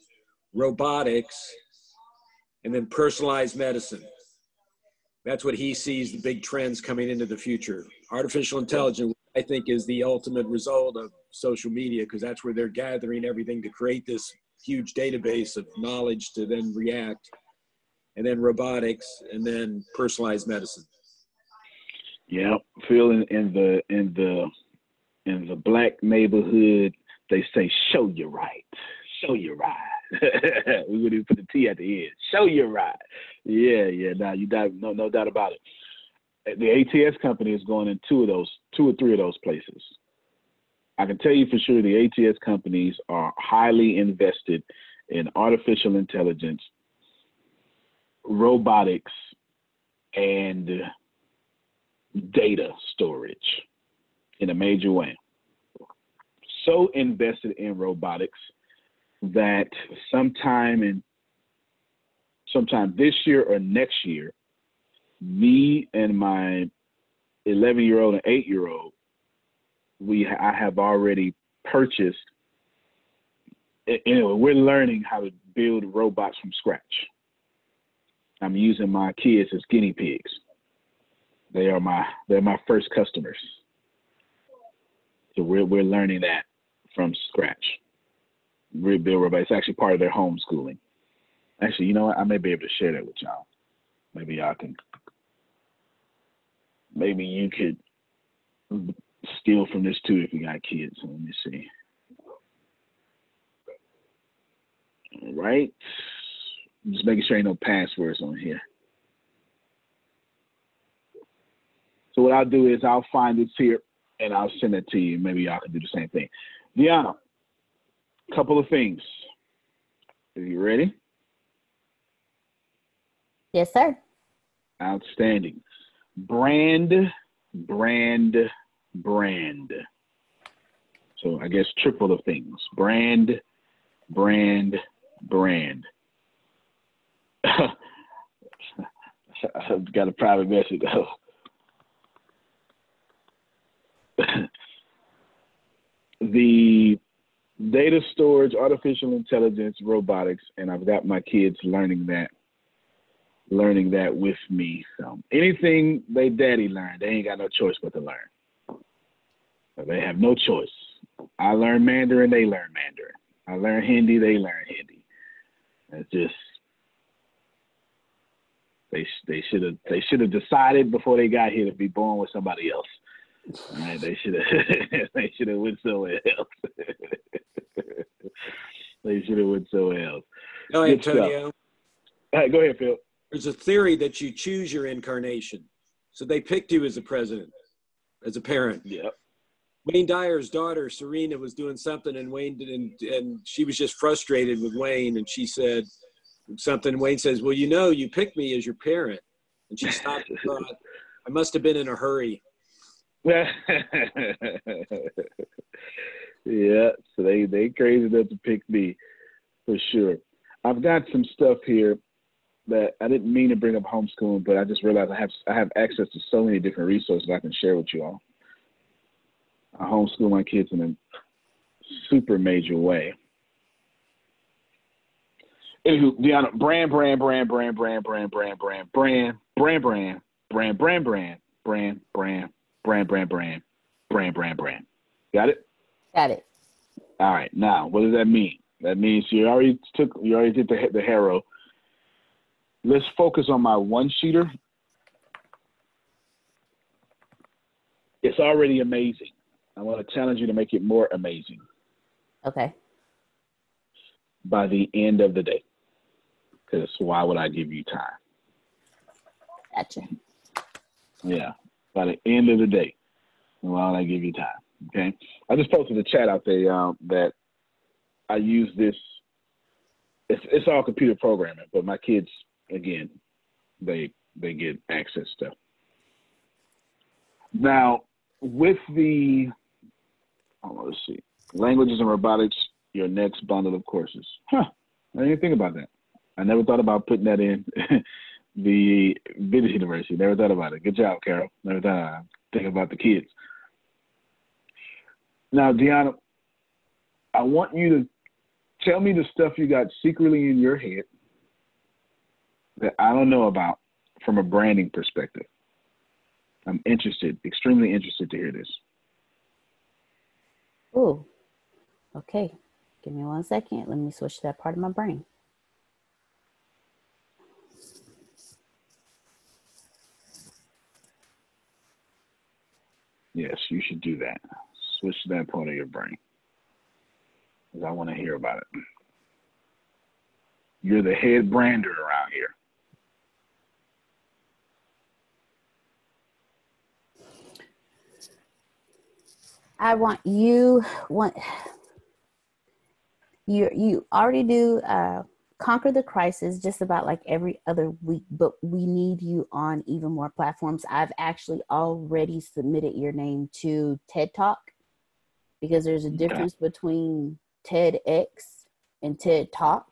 robotics and then personalized medicine. That's what he sees the big trends coming into the future. Artificial intelligence i think is the ultimate result of social media because that's where they're gathering everything to create this huge database of knowledge to then react, and then robotics, and then personalized medicine. Yeah, feeling in the in the in the black neighborhood, they say show you right, show you right. [LAUGHS] we would even put the T at the end. Show you right. Yeah, yeah. Now you doubt, no no doubt about it. The ATS company is going in two of those, two or three of those places. I can tell you for sure the ATS companies are highly invested in artificial intelligence, robotics, and data storage in a major way. So invested in robotics that sometime in sometime this year or next year, me and my 11 year old and 8 year old, we I have already purchased. Anyway, we're learning how to build robots from scratch. I'm using my kids as guinea pigs. They are my they're my first customers. So we're we're learning that from scratch. Rebuild robots. It's actually part of their homeschooling. Actually, you know what? I may be able to share that with y'all. Maybe y'all can. Maybe you could steal from this too if you got kids. Let me see. All right. Just making sure ain't no passwords on here. So what I'll do is I'll find this here and I'll send it to you. Maybe y'all can do the same thing. Deanna, couple of things. Are you ready? Yes, sir. Outstanding. Brand, brand, brand. So I guess triple of things. Brand, brand, brand. [LAUGHS] I've got a private message though. [LAUGHS] the data storage, artificial intelligence, robotics, and I've got my kids learning that, learning that with me. So anything they daddy learned, they ain't got no choice but to learn. So they have no choice. I learn Mandarin, they learn Mandarin. I learn Hindi, they learn Hindi. It's just they they should have they should have decided before they got here to be born with somebody else. Right, they should have [LAUGHS] they should have went somewhere else. [LAUGHS] they should have went somewhere else. No, Good Antonio. stuff. All right, go ahead, Phil. There's a theory that you choose your incarnation. So they picked you as a president, as a parent. Yep. Wayne Dyer's daughter, Serena, was doing something, and Wayne didn't, and she was just frustrated with Wayne, and she said something. Wayne says, "Well, you know, you picked me as your parent," and she stopped and thought, "I must have been in a hurry." Yeah, so they they crazy enough to pick me for sure. I've got some stuff here that I didn't mean to bring up homeschooling, but I just realized I have I have access to so many different resources I can share with you all. I homeschool my kids in a super major way. Anywho, Deanna, brand, brand, brand, brand, brand, brand, brand, brand, brand, brand, brand, brand, brand, brand, brand, brand, brand, brand, brand, brand, brand, brand. Brand. Got it? Got it. All right. Now, what does that mean? That means you already took, you already did the the harrow. Let's focus on my one sheeter. It's already amazing. I want to challenge you to make it more amazing Okay. by the end of the day. Because why would I give you time? Gotcha. Yeah, by the end of the day. Why would I give you time? Okay. I just posted a chat out there that I use this. It's it's all computer programming, but my kids again, they they get access to. Now with the oh, let's see, languages and robotics, your next bundle of courses. Huh. I didn't think about that. I never thought about putting that in [LAUGHS] the business university. Never thought about it. Good job, Carol. Never thought think about the kids. Now, Deanna, I want you to tell me the stuff you got secretly in your head that I don't know about from a branding perspective. I'm interested, extremely interested to hear this. Ooh. Okay. Give me one second. Let me switch that part of my brain. Yes, you should do that. Switch to that part of your brain. Because I want to hear about it. You're the head brander around here. I want you want you you already do uh conquer the crisis just about like every other week but we need you on even more platforms. I've actually already submitted your name to ted talk because there's a difference between tedx and ted talk.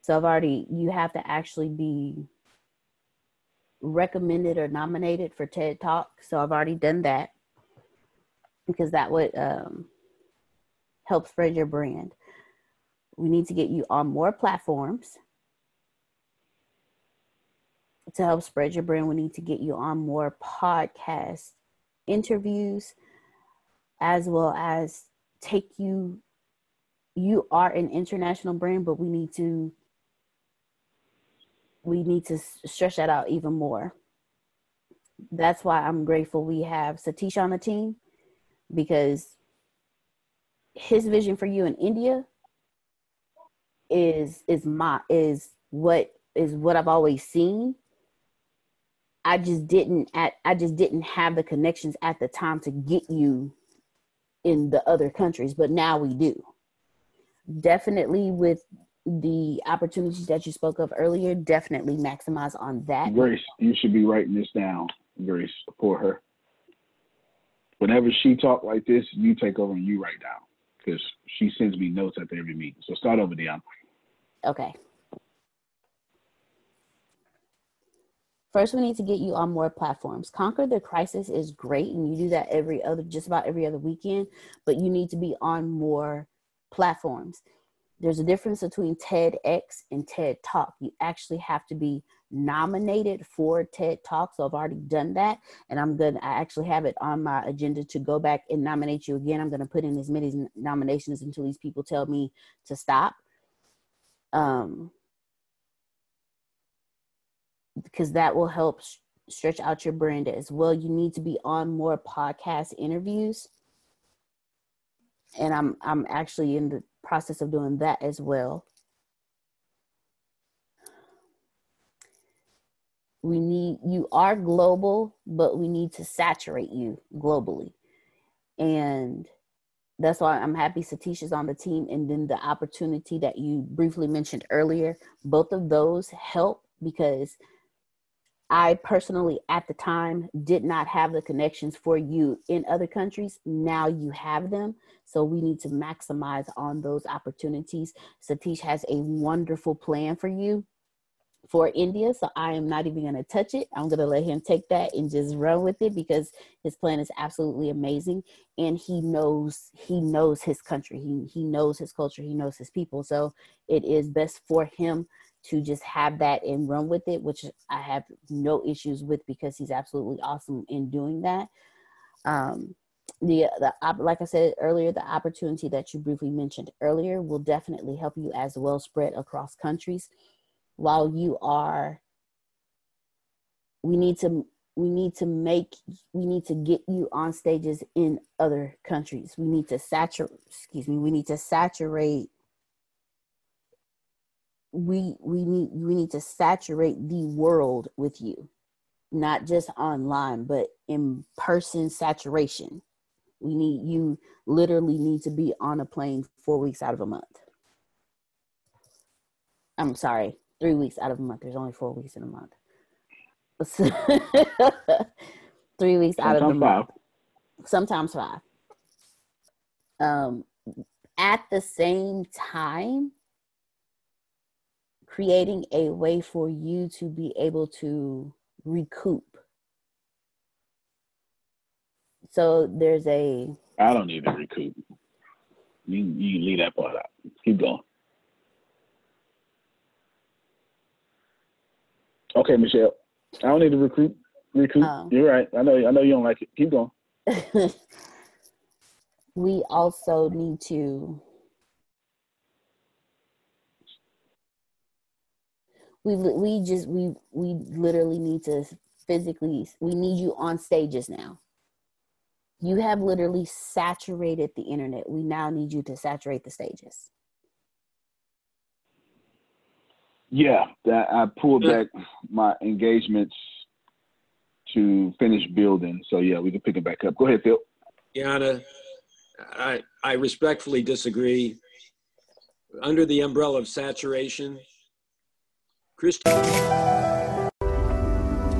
So i've already you have to actually be recommended or nominated for ted talk. So i've already done that because that would um, help spread your brand. We need to get you on more platforms to help spread your brand. We need to get you on more podcast interviews as well as take you. You are an international brand, but we need to we need to stretch that out even more. That's why I'm grateful we have Satish on the team because his vision for you in India is is my is what is what I've always seen. I just didn't at I just didn't have the connections at the time to get you in the other countries, but now we do. Definitely with the opportunities that you spoke of earlier, definitely maximize on that. Grace, you should be writing this down, Grace, for her whenever she talk like this, you take over and you write down because she sends me notes after every meeting. So start over, Dion. Okay. First, we need to get you on more platforms. Conquer the Crisis is great, and you do that every other, just about every other weekend, but you need to be on more platforms. There's a difference between TEDx and TED Talk. You actually have to be nominated for TED Talk. So I've already done that. And I'm to, I actually have it on my agenda to go back and nominate you again. I'm going to put in as many nominations until these people tell me to stop. Um, because that will help stretch out your brand as well. You need to be on more podcast interviews. And I'm I'm actually in the process of doing that as well. we need you are global but we need to saturate you globally and that's why i'm happy satish is on the team. And then the opportunity that you briefly mentioned earlier both of those help because i personally at the time did not have the connections for you in other countries. Now you have them. So we need to maximize on those opportunities. Satish has a wonderful plan for you for India. So I am not even going to touch it. I'm going to let him take that and just run with it because his plan is absolutely amazing. And he knows, he knows his country. He, he knows his culture. He knows his people. So it is best for him to just have that and run with it, which I have no issues with because he's absolutely awesome in doing that. Um, the the like I said earlier, the opportunity that you briefly mentioned earlier will definitely help you as well spread across countries while you are we need to we need to make we need to get you on stages in other countries. We need to saturate excuse me we need to saturate we we need we need to saturate the world with you. Not just online but in person saturation. We need you literally need to be on a plane four weeks out of a month. I'm sorry three weeks out of a month. There's only four weeks in a month. [LAUGHS] three weeks out of the month. Sometimes five. Um, at the same time, creating a way for you to be able to recoup. So there's a. I don't need to recoup. You, you leave that part out. Keep going. Okay, Michelle. I don't need to recruit. Recruit. Oh. You're right. I know. I know you don't like it. Keep going. [LAUGHS] we also need to. We we just we we literally need to physically. We need you on stages now. You have literally saturated the internet. We now need you to saturate the stages. Yeah, that I pulled back my engagements to finish building. So yeah, we can pick it back up. Go ahead, Phil. Yana, I I respectfully disagree. Under the umbrella of saturation, Christian.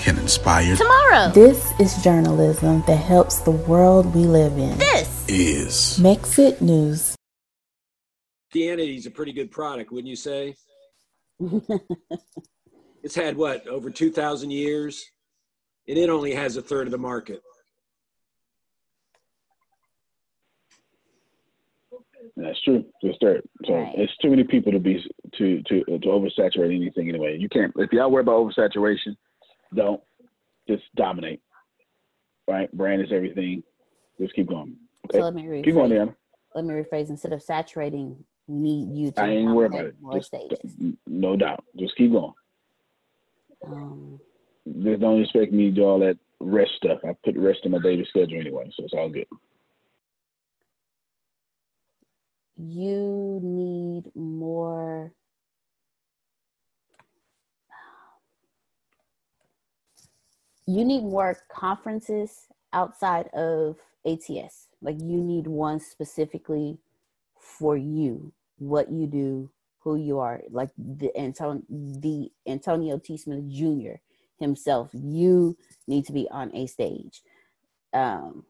can inspire tomorrow. This is journalism that helps the world we live in. This is Mexit News. Christianity is a pretty good product, wouldn't you say? [LAUGHS] it's had what over 2,000 years, and it only has a third of the market. That's true. Just third. So right. it's too many people to be to to to oversaturate anything anyway. You can't if y'all worry about oversaturation, don't just dominate. Right? Brand is everything. Just keep going. Okay. So let me rephrase. Keep going, Deanna. Let me rephrase. Instead of saturating, we need you to. I ain't worried about it. More just, stages. No doubt. Just keep going. Um, just don't expect me to do all that rest stuff. I put the rest in my daily schedule anyway, so it's all good. You need more you need more conferences outside of ATS. Like you need one specifically for you, what you do, who you are. Like the Antonio, the Antonio T. Smith Jr. himself. You need to be on a stage. Um,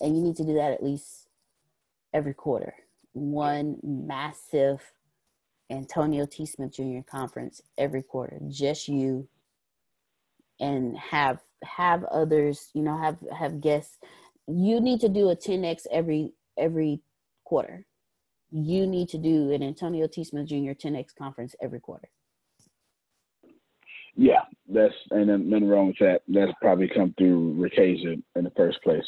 and you need to do that at least every quarter one massive Antonio T. Smith Jr. conference every quarter, just you, and have have others, you know, have have guests. You need to do a TEDx every every quarter. You need to do an Antonio T. Smith Jr. TEDx conference every quarter. Yeah, that's and nothing wrong with that. That's probably come through Ricasa in the first place.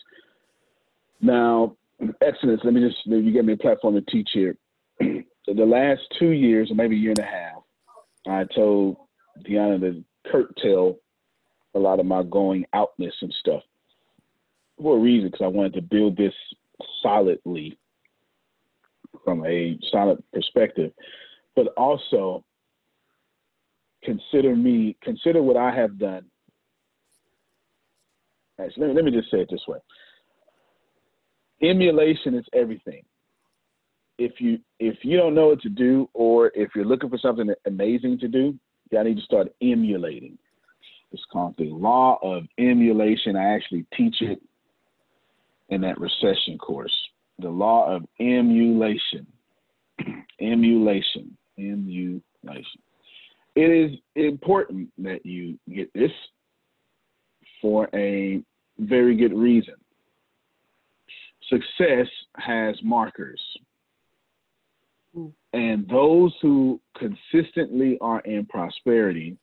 Now, excellence. Let me just you get me a platform to teach here. [CLEARS THROAT] the last two years, or maybe a year and a half, I told Deanna to curtail a lot of my going outness and stuff for a reason, because I wanted to build this solidly from a solid perspective, but also consider me, consider what I have done. Let me, let me just say it this way emulation is everything. If you if you don't know what to do, or if you're looking for something amazing to do, y'all need to start emulating. It's called the law of emulation. I actually teach it in that recession course. The law of emulation. [CLEARS THROAT] emulation. Emulation. It is important that you get this for a very good reason success has markers. Mm. And those who consistently are in prosperity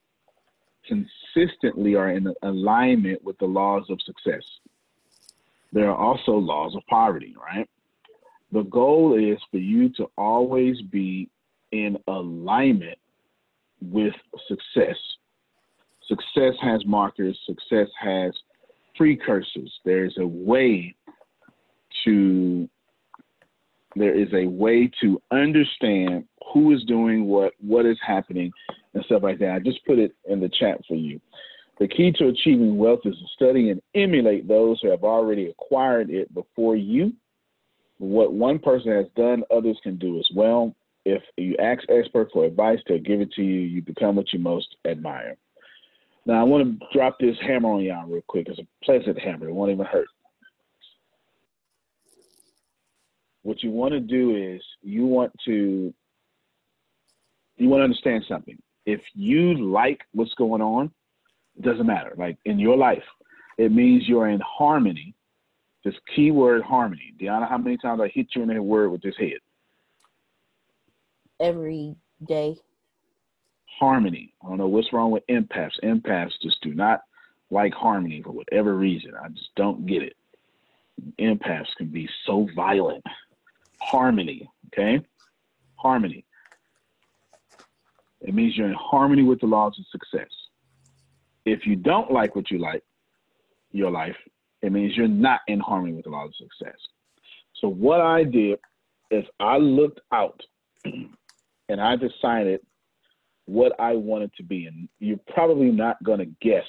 consistently are in alignment with the laws of success. There are also laws of poverty, right? The goal is for you to always be in alignment with success. Success has markers, success has precursors. There's a way to there is a way to understand who is doing what, what is happening, and stuff like that. I just put it in the chat for you. The key to achieving wealth is to study and emulate those who have already acquired it before you. What one person has done, others can do as well. If you ask experts for advice, they'll give it to you. You become what you most admire. Now, I want to drop this hammer on y'all real quick. It's a pleasant hammer. It won't even hurt. What you want to do is you want to you want to understand something. If you like what's going on, it doesn't matter. Like in your life, it means you're in harmony. This keyword harmony. Deanna, how many times I hit you in that word with this head? Every day. Harmony. I don't know what's wrong with empaths. Empaths just do not like harmony for whatever reason. I just don't get it. Empaths can be so violent. Harmony, okay? Harmony. It means you're in harmony with the laws of success. If you don't like what you like, your life, it means you're not in harmony with the laws of success. So what I did is I looked out [CLEARS THROAT] and I decided what I wanted to be. And you're probably not going to guess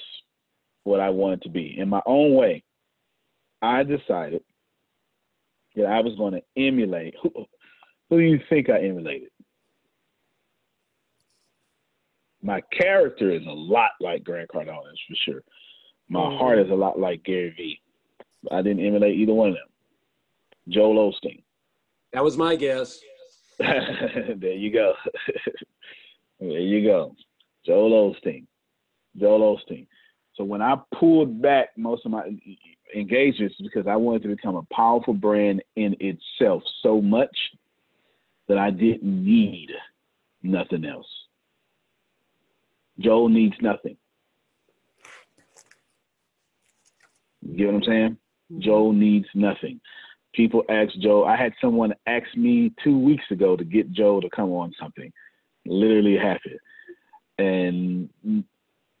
what I wanted to be. In my own way, I decided that I was going to emulate. Who, who do you think I emulated? my character is a lot like Grant Cardone, that's for sure. My mm-hmm. heart is a lot like Gary Vee. I didn't emulate either one of them. Joel Osteen. That was my guess. [LAUGHS] there you go. [LAUGHS] there you go. Joel Osteen. Joel Osteen. So when I pulled back most of my engagements because I wanted to become a powerful brand in itself so much that I didn't need nothing else. Joel needs nothing. You get what I'm saying? Mm-hmm. Joel needs nothing. People ask Joe. I had someone ask me two weeks ago to get Joe to come on something. Literally happened. And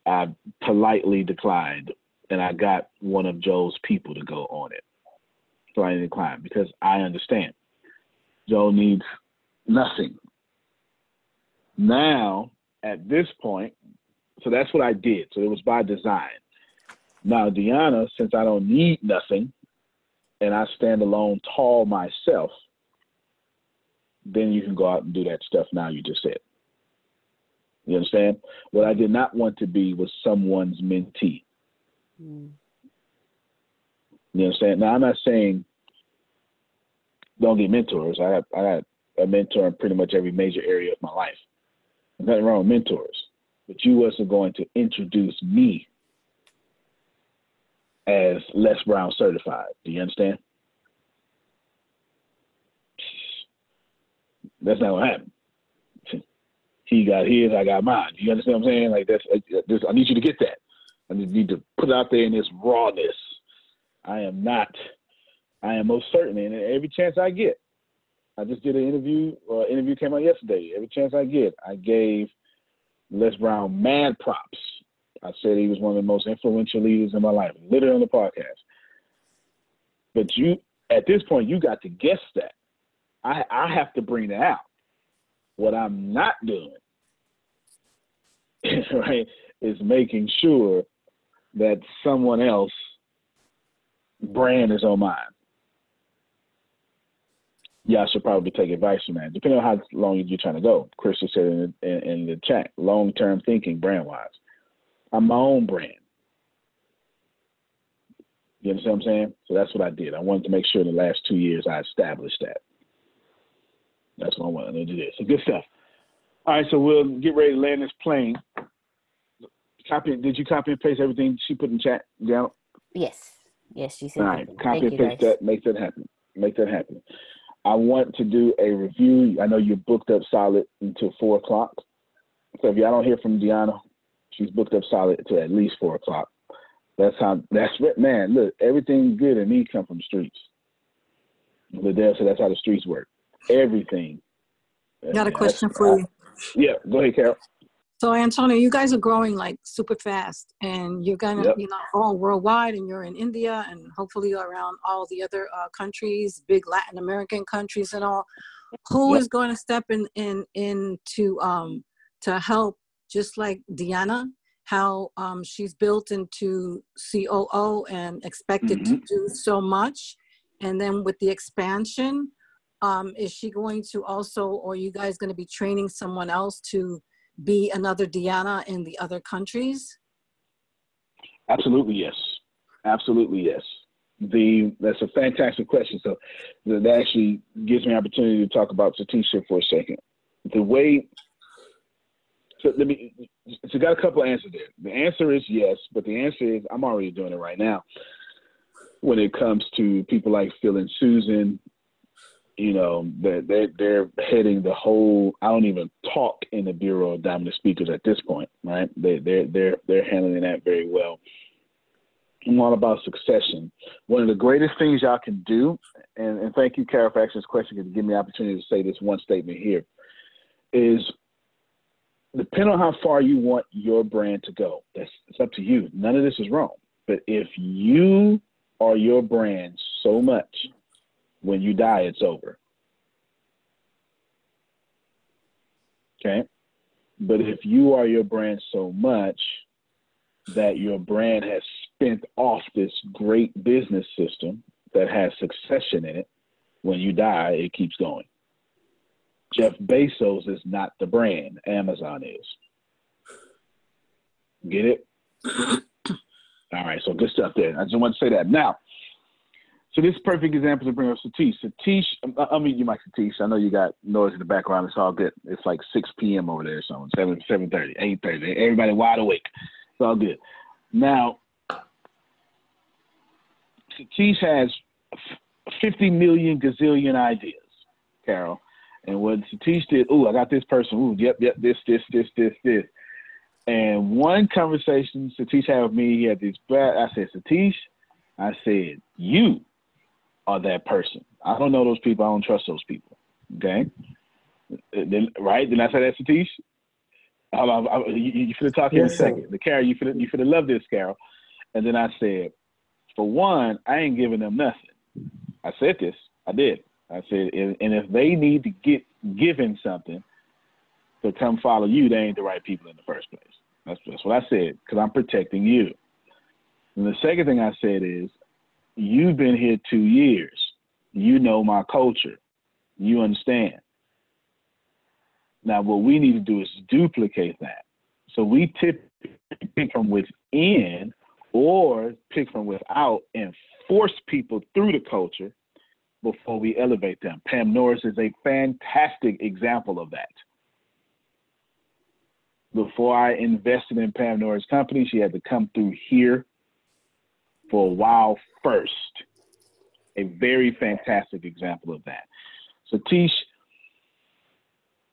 I politely declined. And I got one of Joe's people to go on it. So I declined because I understand. Joe needs nothing. Now, at this point, so that's what I did. So it was by design. Now, Deanna, since I don't need nothing and I stand alone tall myself, then you can go out and do that stuff now you just said. You understand? What I did not want to be was someone's mentee. Mm. You saying? Now I'm not saying don't get mentors. I have I got a mentor in pretty much every major area of my life. There's nothing wrong with mentors but you wasn't going to introduce me as Les Brown certified. Do you understand? That's not what happened. [LAUGHS] He got his, I got mine. You understand what I'm saying? Like that's, I need you to get that. I need to put out there in this rawness. I am not. I am most certainly, and every chance I get, I just did an interview. Uh, interview came out yesterday. Every chance I get, I gave Les Brown mad props. I said he was one of the most influential leaders in my life, literally on the podcast. But you, at this point, you got to guess that. I, I have to bring that out. What I'm not doing, [LAUGHS] right, is making sure that someone else brand is on mine y'all should probably take advice from that, depending on how long you're trying to go. Chris said in the, in, in the chat, long term thinking brand wise. I'm my own brand. You understand what I'm saying? So that's what I did. I wanted to make sure in the last two years I established that. That's what I wanted to do. So good stuff. All right, so we'll get ready to land this plane. Copy. Did you copy and paste everything she put in chat down? Yes. Yes, she said. All right, copy and paste that. Make that happen. Make that happen. I want to do a review. I know you're booked up solid until four o'clock. So if y'all don't hear from Deanna, she's booked up solid until at least four o'clock. That's how. That's what, man. Look, everything good in me come from the streets. Liddell said that's how the streets work. Everything. Got a question for you. Yeah, go ahead, Carol. So Antonio, you guys are growing like super fast, and you're gonna, yep. you know, all worldwide, and you're in India, and hopefully around all the other uh, countries, big Latin American countries, and all. Who yep. is going to step in in in to um to help just like Deanna, how um, she's built into COO and expected Mm-hmm. to do so much. And then with the expansion, um, is she going to also, or are you guys going to be training someone else to be another Diana in the other countries? Absolutely yes. Absolutely yes. The that's a fantastic question. So that actually gives me an opportunity to talk about Satisha for a second. The way so let me so got a couple answers there. The answer is yes, but the answer is I'm already doing it right now. When it comes to people like Phil and Susan, you know, they're, they're, they're heading the whole. I don't even talk in the Bureau of Dominant Speakers at this point, right? They, they're they're they're handling that very well. I'm all about succession. One of the greatest things y'all can do, and, and thank you, Carol, for asking this question because give me the opportunity to say this one statement here, is depending on how far you want your brand to go, that's it's up to you. None of this is wrong. But if you are your brand so much, when you die, it's over. Okay. But if you are your brand so much that your brand has spent off this great business system that has succession in it, when you die, it keeps going. Jeff Bezos is not the brand, Amazon is. Get it? [COUGHS] All right, so good stuff there. I just want to say that. Now, so this perfect example to bring up Satish. Satish, I- meet you, Mike Satish. I know you got noise in the background. It's all good. It's like 6 p.m. over there, so 7, 7.30, 8.30. Everybody wide awake. It's all good. Now, Satish has 50 million gazillion ideas, Carol. And what Satish did, ooh, I got this person. Ooh, yep, yep, this, this, this, this, this. And one conversation Satish had with me, he had this. I said, Satish, I said, you are that person. I don't know those people. I don't trust those people. Okay. Then, right? Then I said that, Satish. I, I, I, you, you finna talk in Yes, a sir. second. The Carol, you finna, you finna love this, Carol. And then I said, for one, I ain't giving them nothing. I said this. I did. I said, and and if they need to get given something to come follow you, they ain't the right people in the first place. That's, that's what I said because I'm protecting you. And the second thing I said is, you've been here two years. You know my culture. You understand. Now, what we need to do is duplicate that. So we typically pick from within or pick from without and force people through the culture before we elevate them. Pam Norris is a fantastic example of that. Before I invested in Pam Norris Company, she had to come through here for a while first. A very fantastic example of that. So, Tish,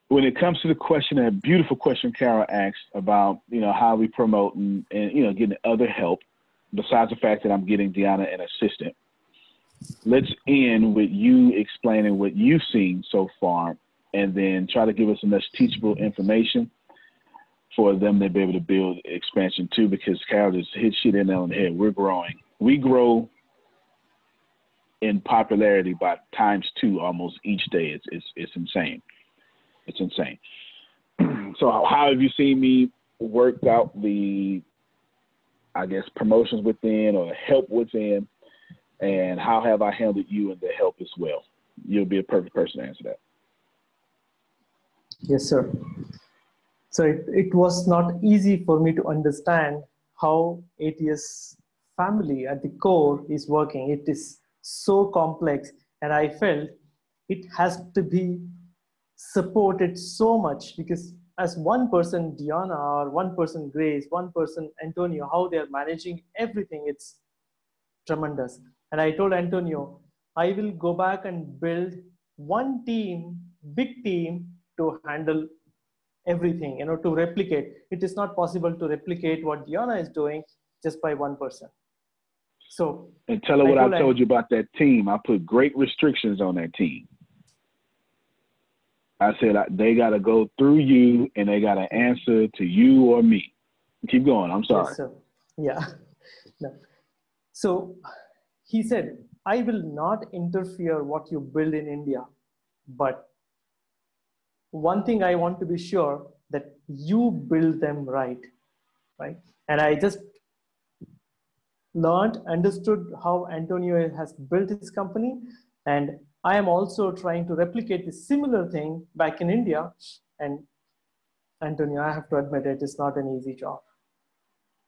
when it comes to the question, that beautiful question Carol asked about, you know, how we promote and, and you know, getting other help, besides the fact that I'm getting Deanna an assistant, let's end with you explaining what you've seen so far and then try to give us enough teachable information for them to be able to build expansion too because Carol just hit shit in on the head. We're growing. We grow in popularity by times two almost each day. It's it's it's insane. It's insane. [CLEARS THROAT] so how, have you seen me work out the I guess promotions within or help within and how have I handled you and the help as well? You'll be a perfect person to answer that. Yes, sir. So it, it was not easy for me to understand how ATS family at the core is working. It is so complex, and I felt it has to be supported so much because as one person, Diana, or one person, Grace, one person, Antonio, how they are managing everything, it's tremendous. And I told Antonio, I will go back and build one team, big team, to handle everything, you know, to replicate. It is not possible to replicate what Diana is doing just by one person. So And tell her what I told told you about that team. I put great restrictions on that team. I said I, they got to go through you and they got to answer to you or me. Keep going. I'm sorry. Yes, sir. Yeah. [LAUGHS] No. So he said, I will not interfere what you build in India, but one thing I want to be sure that you build them right, right? And I just learned, understood how Antonio has built his company. And I am also trying to replicate a similar thing back in India. And Antonio, I have to admit it is not an easy job.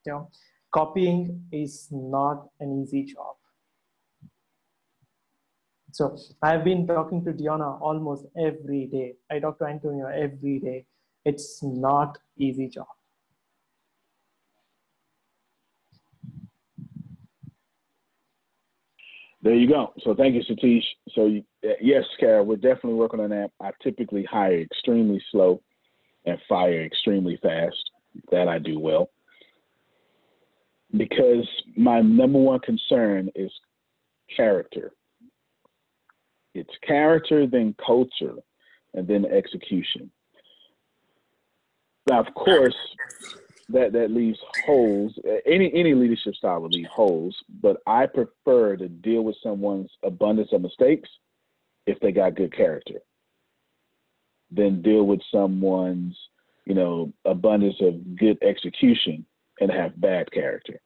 You know, copying is not an easy job. So I've been talking to Diana almost every day. I talk to Antonio every day. It's not easy job. There you go. So thank you, Satish. So yes, Carol, we're definitely working on that. I typically hire extremely slow and fire extremely fast. That I do well. Because my number one concern is character. It's character, then culture, and then execution. Now, of course, that that leaves holes. Any any leadership style would leave holes, but I prefer to deal with someone's abundance of mistakes if they got good character, than deal with someone's you know abundance of good execution and have bad character.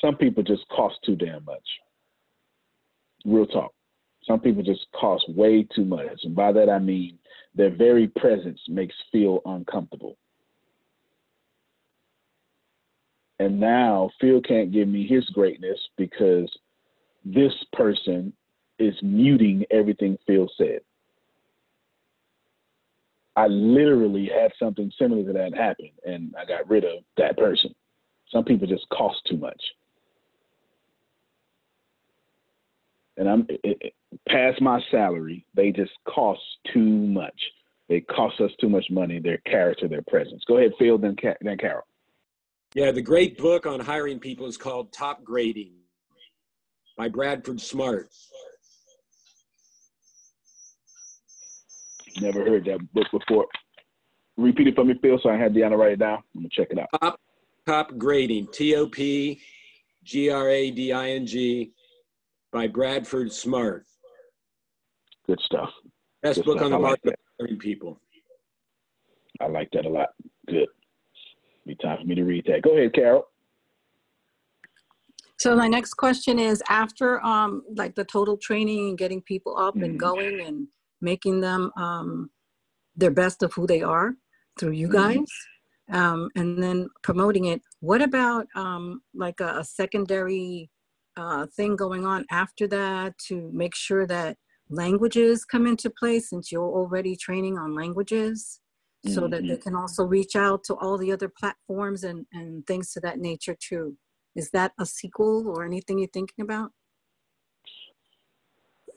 Some people just cost too damn much. Real talk. Some people just cost way too much, and by that I mean their very presence makes feel uncomfortable And now Phil can't give me his greatness because this person is muting everything Phil said. I literally had something similar to that happen and I got rid of that person. Some people just cost too much. And I'm it, it, past my salary, they just cost too much. They cost us too much money, their character, their presence. Go ahead, Phil, then, then Carol. Yeah, the great book on hiring people is called Topgrading by Bradford Smart. Never heard that book before. Repeat it for me, Phil, so I had Deanna write it down. I'm gonna check it out. Top, top Grading, T O P G R A D I N G, by Bradford Smart. Good stuff. Best Good book stuff. on the like market that. hiring people. I like that a lot. Good. Be time for me to read that. Go ahead, Carol. So my next question is after um like the total training and getting people up and going and making them um their best of who they are through you guys um and then promoting it what about um like a, a secondary uh thing going on after that to make sure that languages come into play since you're already training on languages so that they can also reach out to all the other platforms and and things to that nature too is that a sequel or anything you're thinking about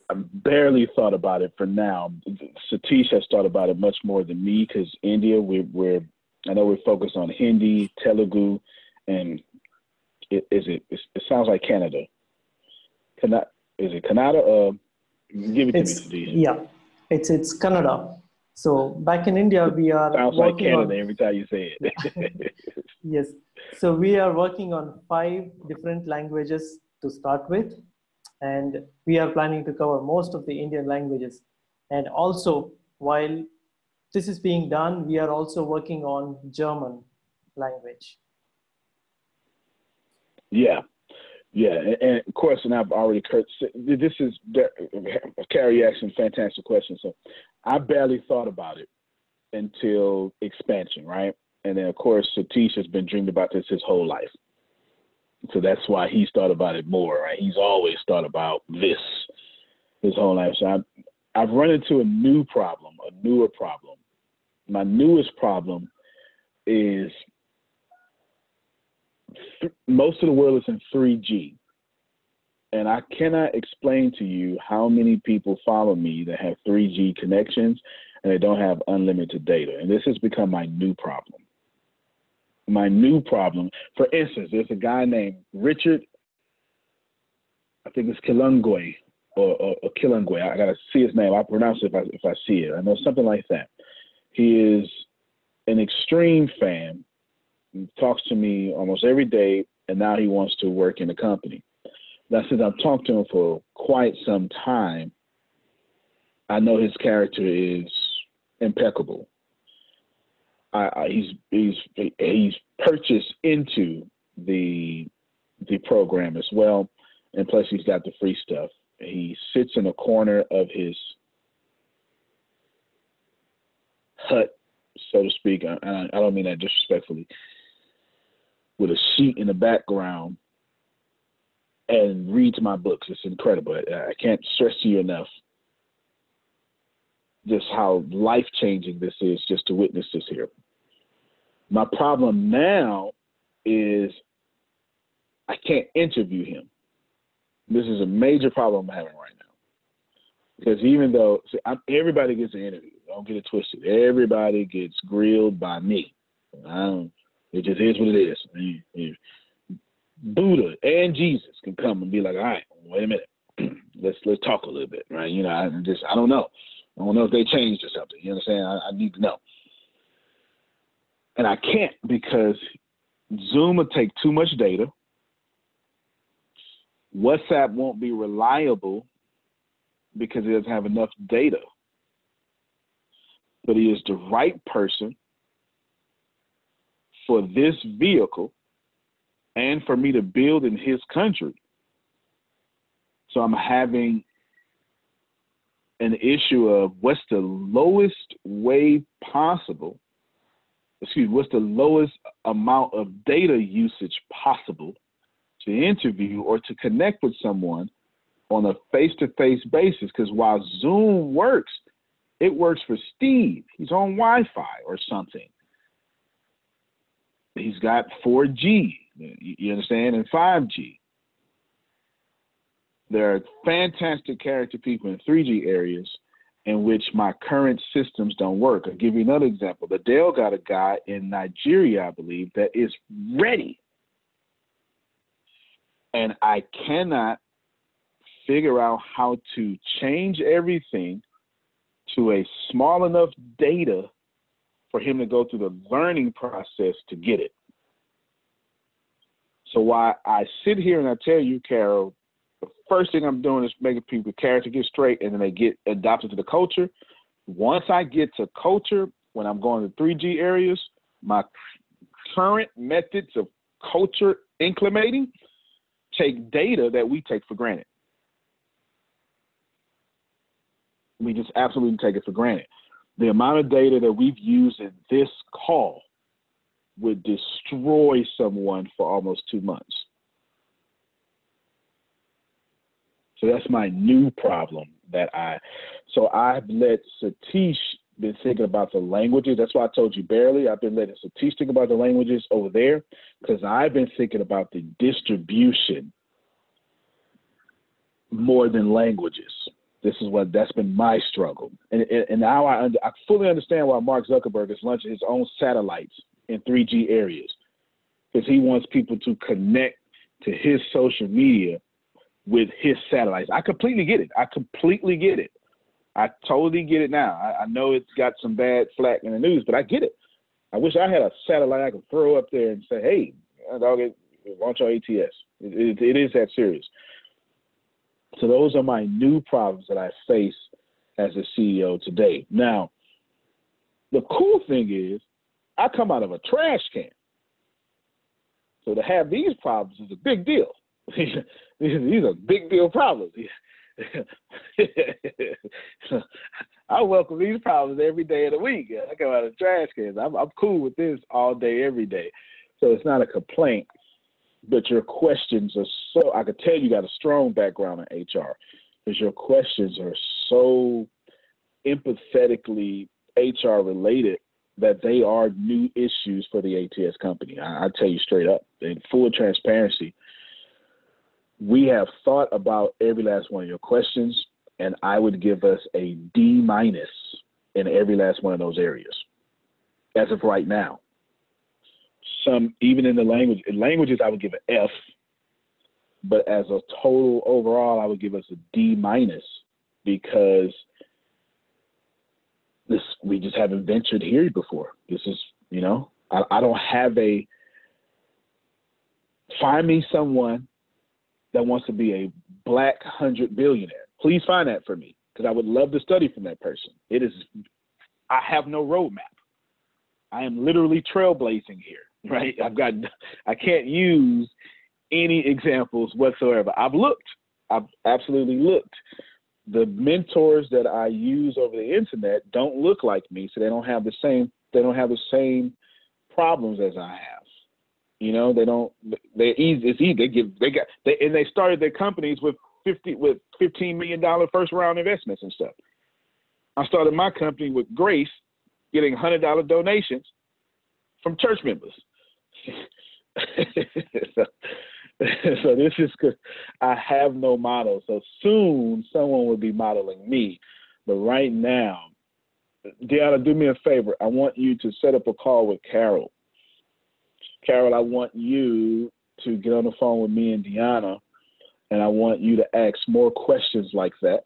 I barely thought about it for now. Satish has thought about it much more than me because India, we're, we're, I know we're focused on Hindi, Telugu, and it, is it, it sounds like Canada. Canada, is it Canada? Uh, give it to It's, me, Satish. yeah, it's it's Kannada. So back in India, we are Sounds like Canada on every time you say it. [LAUGHS] yes. So we are working on five different languages to start with, and we are planning to cover most of the Indian languages. And also, while this is being done, we are also working on German language. Yeah, yeah, and, of course, and I've already. This is Carrie asked some fantastic questions. So I barely thought about it until expansion, right? And then of course, Satish has been dreaming about this his whole life. So that's why he's thought about it more, right? He's always thought about this his whole life. So I've, I've run into a new problem, a newer problem. My newest problem is th- most of the world is in 3G. And I cannot explain to you how many people follow me that have 3G connections and they don't have unlimited data. And this has become my new problem. My new problem, for instance, there's a guy named Richard, I think it's Kilungwe or, or, or Kilungwe. I gotta see his name. I'll pronounce it if I, if I see it. I know something like that. He is an extreme fan he talks to me almost every day, and now he wants to work in the company. Now, since I've talked to him for quite some time, I know his character is impeccable. I, I, he's he's he's purchased into the the program as well, and plus he's got the free stuff. He sits in a corner of his hut, so to speak. I, I don't mean that disrespectfully. With a sheet in the background and reads my books. It's incredible. I can't stress to you enough just how life changing this is just to witness this here. My problem now is I can't interview him. This is a major problem I'm having right now. Because even though see, everybody gets an interview, don't get it twisted. Everybody gets grilled by me. it just is what it is. Buddha and Jesus can come and be like, all right, wait a minute, [CLEARS THROAT] let's let's talk a little bit, right? You know, I just I don't know. I don't know if they changed or something. You understand? I, I need to know. And I can't because Zoom will take too much data. WhatsApp won't be reliable because it doesn't have enough data. But he is the right person for this vehicle and for me to build in his country. So I'm having an issue of what's the lowest way possible, excuse me, what's the lowest amount of data usage possible to interview or to connect with someone on a face to face basis. Because while Zoom works, it works for Steve. He's on Wi Fi or something. He's got 4G, you understand, and 5G. There are fantastic character people in 3G areas in which my current systems don't work. I'll give you another example. Liddell got a guy in Nigeria, I believe, that is ready. And I cannot figure out how to change everything to a small enough data for him to go through the learning process to get it. So while I sit here and I tell you, Carol, the first thing I'm doing is making people character get straight and then they get adopted to the culture. Once I get to culture, when I'm going to 3G areas, my current methods of culture inclimating take data that we take for granted. We just absolutely take it for granted. The amount of data that we've used in this call would destroy someone for almost two months. So that's my new problem that I. So I've let Satish been thinking about the languages. That's why I told you barely. I've been letting Satish think about the languages over there because I've been thinking about the distribution more than languages. This is what that's been my struggle, and and now I I fully understand why Mark Zuckerberg is launching his own satellites in 3G areas because he wants people to connect to his social media with his satellites. I completely get it. I completely get it. I totally get it now. I, I know it's got some bad flack in the news, but I get it. I wish I had a satellite I could throw up there and say, "Hey, uh, dog, launch our ATS." It, it, it is that serious. So those are my new problems that I face as a CEO today. Now, the cool thing is, I come out of a trash can. So to have these problems is a big deal. [LAUGHS] these are big deal problems. [LAUGHS] I welcome these problems every day of the week. I come out of trash cans. I'm, I'm cool with this all day, every day. So it's not a complaint, but your questions are so. I could tell you got a strong background in HR because your questions are so empathetically HR related that they are new issues for the ATS company. I, I tell you straight up, in full transparency, we have thought about every last one of your questions, and I would give us a D minus in every last one of those areas as of right now. Some even in the language in languages I would give an F, but as a total overall I would give us a D minus because this we just haven't ventured here before. This is you know I, I don't have a find me someone that wants to be a black hundred billionaire. Please find that for me because I would love to study from that person. It is, I have no roadmap. I am literally trailblazing here, [LAUGHS] right? I've got, I can't use any examples whatsoever. I've looked, I've absolutely looked. The mentors that I use over the internet don't look like me, so they don't have the same, they don't have the same problems as I have. You know, they don't. They're easy. It's easy. They give. They got. They and they started their companies with fifty with fifteen million dollar first round investments and stuff. I started my company with Grace, getting hundred dollar donations from church members. [LAUGHS] so, [LAUGHS] so this is good. I have no model. So soon someone will be modeling me. But right now, Deanna, do me a favor. I want you to set up a call with Carol. Carol, I want you to get on the phone with me and Deanna, and I want you to ask more questions like that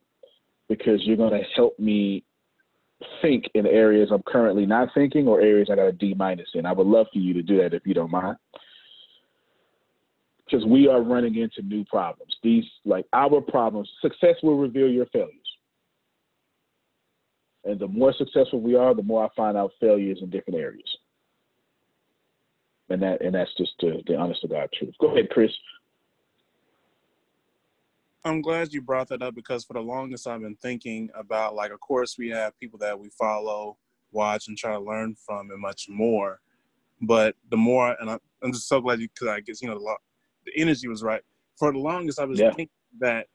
because you're going to help me think in areas I'm currently not thinking or areas I got a D minus in. I would love for you to do that if you don't mind. Because we are running into new problems. These, like our problems, success will reveal your failures. And the more successful we are, the more I find out failures in different areas. And that and that's just the, the honest to God truth. Go ahead, Chris. I'm glad you brought that up because for the longest I've been thinking about like of course we have people that we follow, watch and try to learn from and much more. But the more and I, am just so glad you because I guess you know the, the energy was right. For the longest I was yeah. thinking that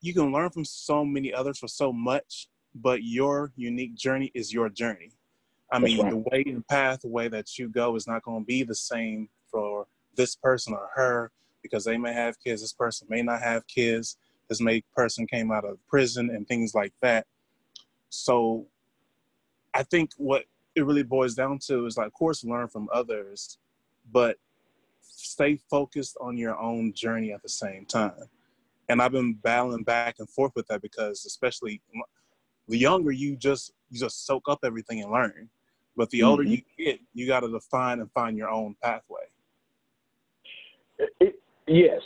you can learn from so many others for so much, but your unique journey is your journey. I mean, right. the way and path, the way that you go is not going to be the same for this person or her because they may have kids. This person may not have kids. This may person came out of prison and things like that. So I think what it really boils down to is like, of course, learn from others, but stay focused on your own journey at the same time. And I've been battling back and forth with that because, especially the younger you just you just soak up everything and learn, but the older mm-hmm. you get, you got to define and find your own pathway. It, Yes,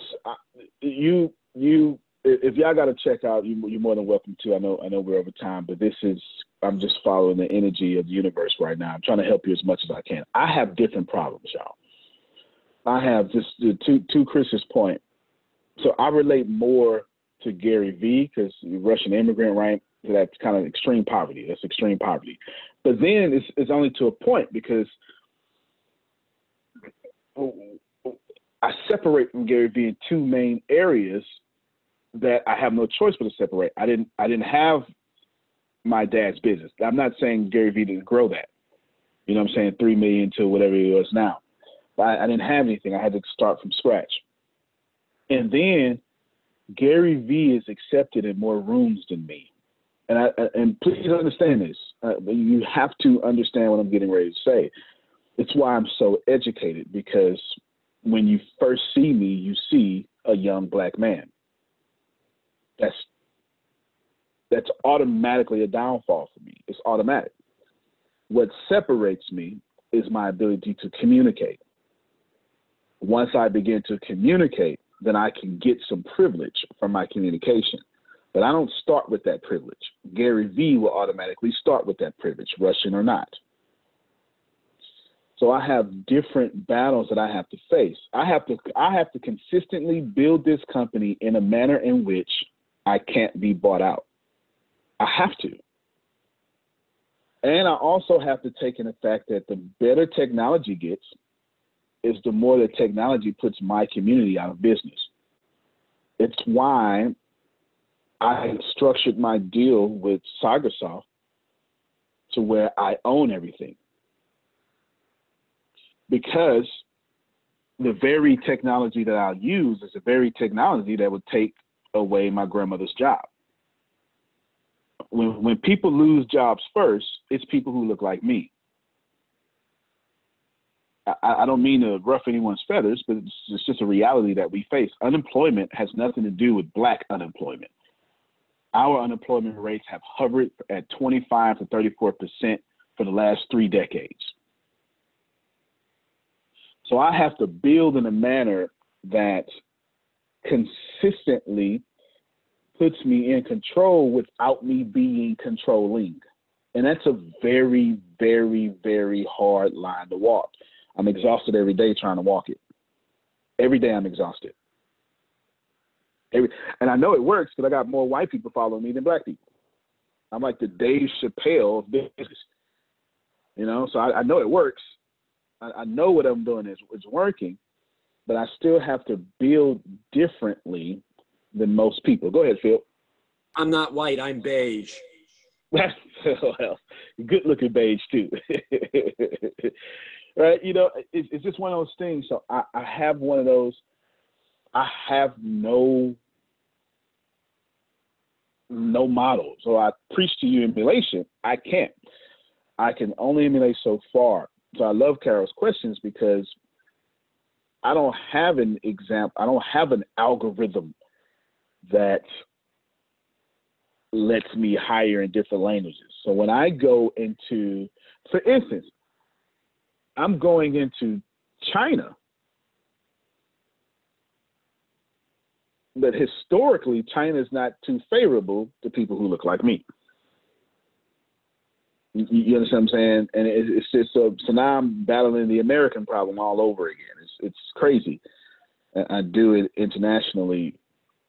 you you if y'all got to check out, you, you're more than welcome to. I know I know we're over time, but this is I'm just following the energy of the universe right now. I'm trying to help you as much as I can. I have different problems, y'all. I have just to to Chris's point. So I relate more to Gary Vee because Russian immigrant, right? So that's kind of extreme poverty. That's extreme poverty. But then it's it's only to a point because I separate from Gary Vee in two main areas that I have no choice but to separate. I didn't I didn't have my dad's business. I'm not saying Gary Vee didn't grow that. You know I'm saying? Three million to whatever it was now. I, I didn't have anything. I had to start from scratch. And then Gary Vee is accepted in more rooms than me. And I and please understand this. Uh, you have to understand what I'm getting ready to say. It's why I'm so educated because when you first see me, you see a young black man. That's that's automatically a downfall for me. It's automatic. What separates me is my ability to communicate. Once I begin to communicate, then I can get some privilege from my communication. But I don't start with that privilege. Gary Vee will automatically start with that privilege, Russian or not. So I have different battles that I have to face. I have to I have to consistently build this company in a manner in which I can't be bought out. I have to. And I also have to take in the fact that the better technology gets is the more the technology puts my community out of business. It's why I structured my deal with Cybersoft to where I own everything because the very technology that I'll use is the very technology that would take away my grandmother's job. When, when people lose jobs first, it's people who look like me. I, I don't mean to rough anyone's feathers, but it's, it's just a reality that we face. Unemployment has nothing to do with black unemployment. Our unemployment rates have hovered at 25 to 34 percent for the last three decades. So I have to build in a manner that consistently puts me in control without me being controlling. And that's a very, very, very hard line to walk. I'm exhausted every day trying to walk it. Every day I'm exhausted. Every, and I know it works because I got more white people following me than black people. I'm like the Dave Chappelle of business. You know, so I, I know it works. I, I, know what I'm doing is, is working, but I still have to build differently than most people. Go ahead, Phil. I'm not white. I'm beige. [LAUGHS] well, good looking beige too. [LAUGHS] right? You know, it's, it's just one of those things. So I, I have one of those. I have no no model. So I preach to you emulation. I can't. I can only emulate so far. So I love Carol's questions because I don't have an example. I don't have an algorithm that lets me hire in different languages. So when I go into, for instance, I'm going into China. But historically, China is not too favorable to people who look like me. You, you understand what I'm saying? And it, it's just so, so now I'm battling the American problem all over again. It's it's crazy. I do it internationally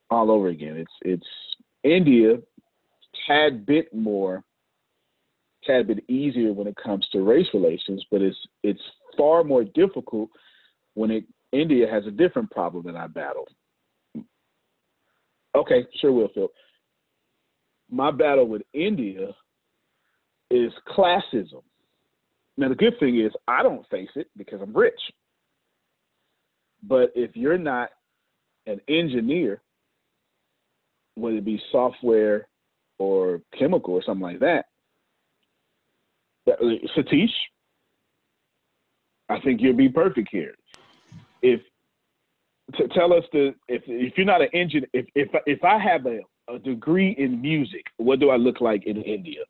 all over again. It's it's India, tad bit more, tad bit easier when it comes to race relations, but it's it's far more difficult when it India has a different problem that I battle. Okay, sure will, Phil. My battle with India is classism. Now, the good thing is I don't face it because I'm rich. But if you're not an engineer, whether it be software or chemical or something like that, Satish, I think you'll be perfect here. If to tell us the if if you're not an engineer, if if if I have a, a degree in music, what do I look like in India?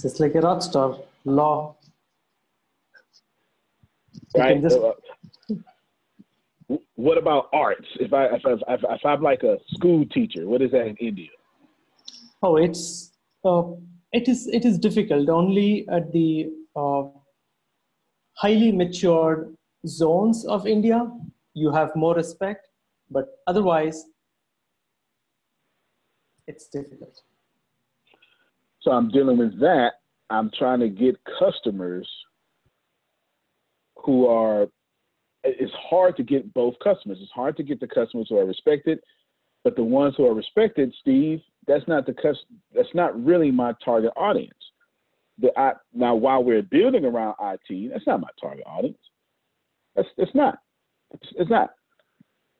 just like a rock star law right just... Uh, what about arts if i if, if, if i'm like a school teacher what is that in india oh it's uh, it is it is difficult only at the uh, highly matured zones of india you have more respect but otherwise it's difficult so I'm dealing with that. I'm trying to get customers who are, it's hard to get both customers. It's hard to get the customers who are respected, but the ones who are respected, Steve, that's not the cus- that's not really my target audience. The, I, now, while we're building around IT, that's not my target audience. That's it's not. It's, it's not.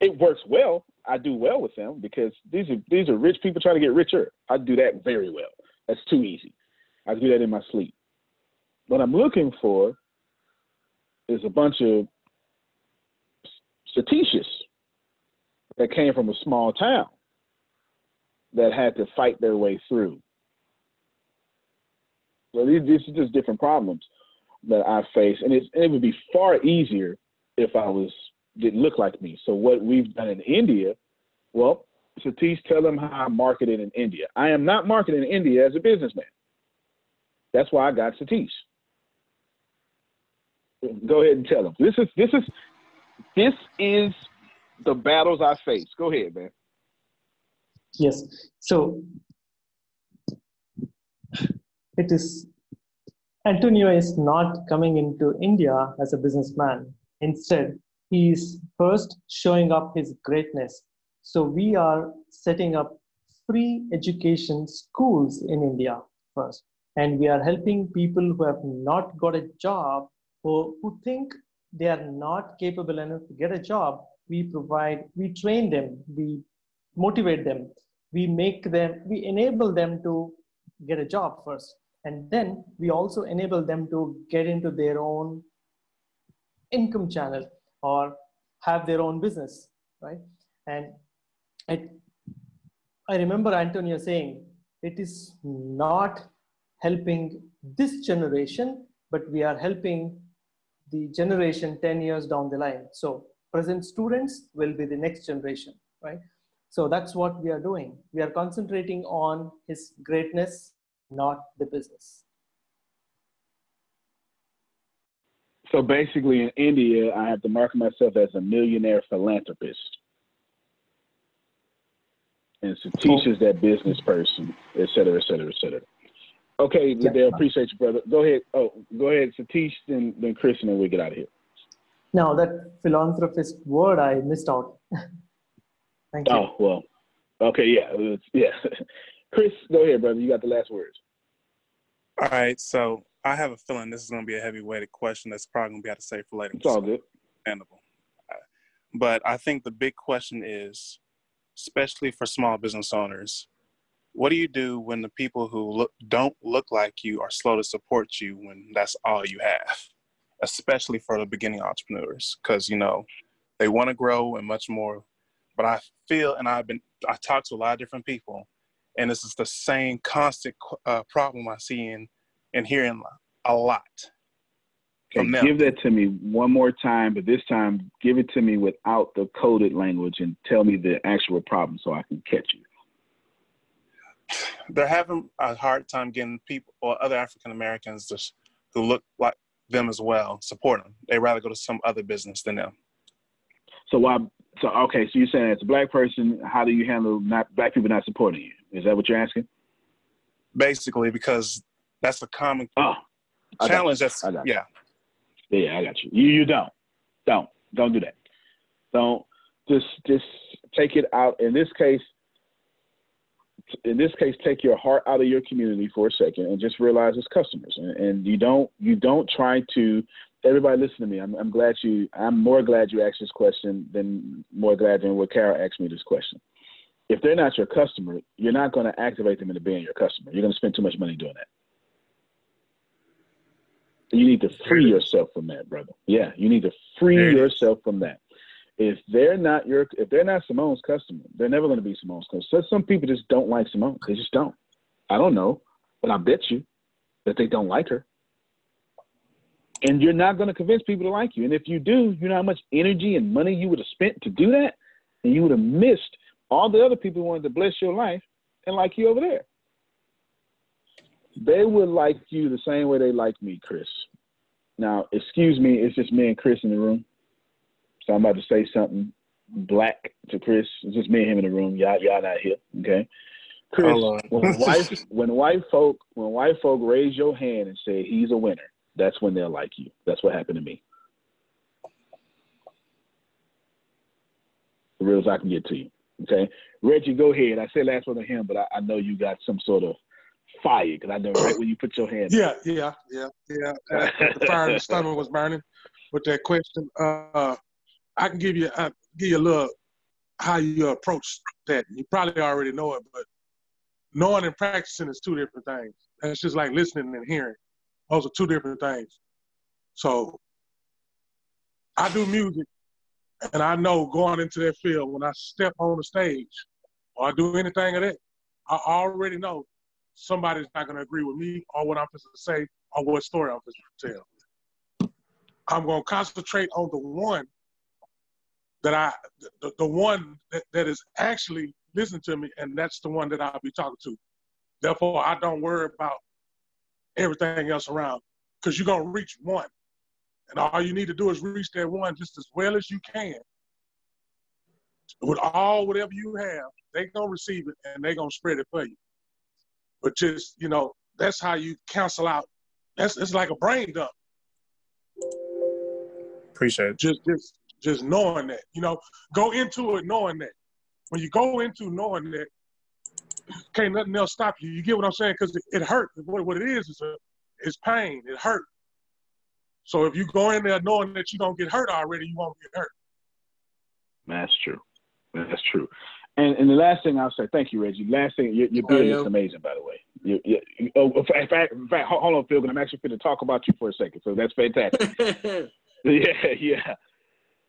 It works well. I do well with them because these are these are rich people trying to get richer. I do that very well. That's too easy. I do that in my sleep. What I'm looking for is a bunch of statisticians that came from a small town that had to fight their way through. So these, these are just different problems that I face, and, and it would be far easier if I was didn't look like me. So what we've done in India, well, Satish, tell them how I'm marketing in India. I am not marketing in India as a businessman. That's why I got Satish. Go ahead and tell them. This is this is this is the battles I face. Go ahead, man. Yes. So it is Antonio is not coming into India as a businessman. Instead, he is first showing up his greatness so we are setting up free education schools in India first. And we are helping people who have not got a job or who think they are not capable enough to get a job. We provide, we train them, we motivate them, we make them, we enable them to get a job first. And then we also enable them to get into their own income channel or have their own business, right? And I, I remember Antonio saying, it is not helping this generation, but we are helping the generation 10 years down the line. So present students will be the next generation, right? So that's what we are doing. We are concentrating on his greatness, not the business. So basically, in India, I have to market myself as a millionaire philanthropist. And Satish is that business person, et cetera, et cetera, et cetera. Okay, Yeah. Liddell, appreciate you, brother. Go ahead. Oh, go ahead, Satish, then, then Chris, and then we get out of here. Now, that philanthropist word I missed out. [LAUGHS] Thank you. Oh, well. Okay, yeah. it's- yeah. [LAUGHS] Chris, go ahead, brother. You got the last words. All right, so I have a feeling this is going to be a heavy-weighted question that's probably going to be able to say for later. It's all good. Understandable. But I think the big question is, especially for small business owners, what do you do when the people who look, don't look like you are slow to support you when that's all you have? Especially for the beginning entrepreneurs, because you know they want to grow and much more. But I feel, and I've been, I talk to a lot of different people, and this is the same constant uh, problem I see in and hearing a lot. Okay, give that to me one more time, but this time give it to me without the coded language and tell me the actual problem so I can catch you. they're having a hard time getting people or other African Americans just who look like them as well support them. They rather go to some other business than them. So why? So okay, so you're saying as a black person, how do you handle not black people not supporting you? Is that what you're asking? Basically, because that's a common Oh, challenge. That's you. yeah. Yeah, I got you. You you don't. Don't. Don't do that. Don't just just take it out. In this case, in this case, take your heart out of your community for a second and just realize it's customers. And, and you don't you don't try to everybody listen to me. I'm I'm glad you I'm more glad you asked this question than more glad than what Carol asked me this question. If they're not your customer, you're not going to activate them into being your customer. You're going to spend too much money doing that. You need to free yourself from that, brother. Yeah, you need to free There it is. yourself from that. If they're not your, if they're not Simone's customer, they're never going to be Simone's customer. So some people just don't like Simone. They just don't. I don't know, but I bet you that they don't like her. And you're not going to convince people to like you. And if you do, you know how much energy and money you would have spent to do that, and you would have missed all the other people who wanted to bless your life and like you over there. They would like you the same way they like me, Chris. Now, excuse me, it's just me and Chris in the room. So I'm about to say something black to Chris. It's just me and him in the room. Y'all, y'all not here, okay? Chris, when [LAUGHS] white when white folk when white folk raise your hand and say he's a winner, that's when they'll like you. That's what happened to me. The real as I can get to you. Okay, Reggie, go ahead. I said last one to him, but I, I know you got some sort of fire because I know right when you put your hand. Yeah, yeah, yeah, yeah. Uh, the fire in the stomach was burning with that question. Uh, I can give you, I give you a little how you approach that. You probably already know it, but knowing and practicing is two different things. That's just like listening and hearing. Those are two different things. So I do music, and I know going into that field when I step on the stage or I do anything of that, I already know somebody's not going to agree with me or what I'm supposed to say or what story I'm supposed to tell. I'm going to concentrate on the one that I, the, the one that, that is actually listening to me, and that's the one that I'll be talking to. Therefore, I don't worry about everything else around because you're going to reach one. And all you need to do is reach that one just as well as you can. With all whatever you have, they're going to receive it and they're going to spread it for you. But just, you know, that's how you cancel out. That's it's like a brain dump. Appreciate it. Just just just knowing that. You know, go into it knowing that. When you go into knowing that, can't nothing else stop you. You get what I'm saying? Because it, it hurt. What, what it is is a, it's pain. It hurt. So if you go in there knowing that you're gonna get hurt already, you won't get hurt. That's true. That's true. And and the last thing I'll say, thank you, Reggie. Last thing, your, your beard yeah. is amazing, by the way. You, you, you- oh, in fact, in fact, hold hold on, Phil. 'cause I'm actually going to talk about you for a second. So that's fantastic. [LAUGHS] [LAUGHS] yeah, yeah.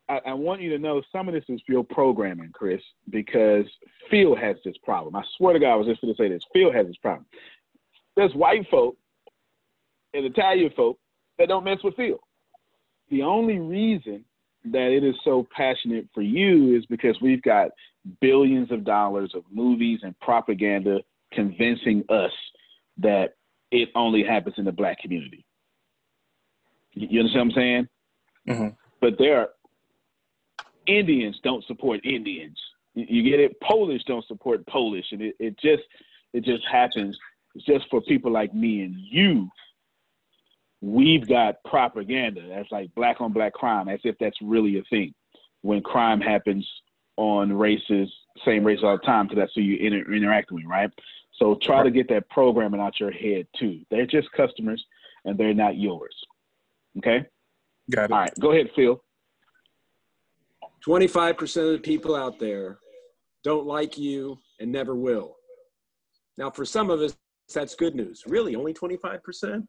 I, I want you to know some of this is your programming, Chris, because Phil has this problem. I swear to God, I was just going to say this. Phil has this problem. There's white folk and Italian folk that don't mess with Phil. The only reason that it is so passionate for you is because we've got billions of dollars of movies and propaganda convincing us that it only happens in the black community. You understand what I'm saying? Mm-hmm. But there are Indians don't support Indians. You get it? Polish don't support Polish, and it, it just it just happens. It's just for people like me and you. We've got propaganda that's like black on black crime, as if that's really a thing. When crime happens on races, same race all the time, because that's who you inter- interact with, right? So try to get that programming out your head too. They're just customers, and they're not yours. Okay. Got it. All right, go ahead, Phil. 25% of the people out there don't like you and never will. Now, for some of us, that's good news. Really, only 25%?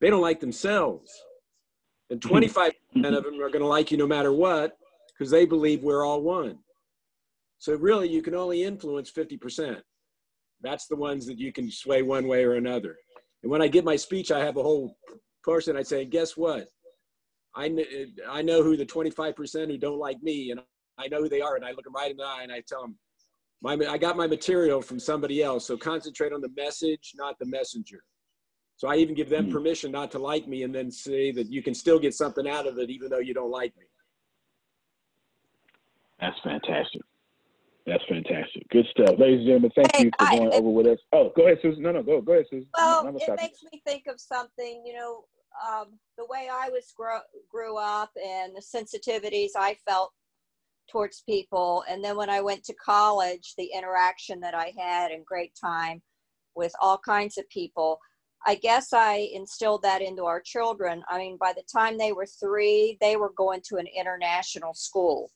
They don't like themselves. And [LAUGHS] 25% of them are going to like you no matter what because they believe we're all one. So, really, you can only influence 50%. That's the ones that you can sway one way or another. And when I give my speech, I have a whole person. I say, guess what? I, kn- I know who the 25% who don't like me, and I know who they are, and I look them right in the eye and I tell them, my, I got my material from somebody else, so concentrate on the message, not the messenger. So I even give them Hmm. permission not to like me and then say that you can still get something out of it even though you don't like me. That's fantastic. That's fantastic. Good stuff, ladies and gentlemen. Thank you for going over with us. Oh, go ahead, Susan. No, no, go, go ahead, Susan. Well, it stop you. makes me think of something, you know, um, the way I was grow, grew up and the sensitivities I felt towards people. And then when I went to college, the interaction that I had and great time with all kinds of people. I guess I instilled that into our children. I mean, by the time they were three, they were going to an international school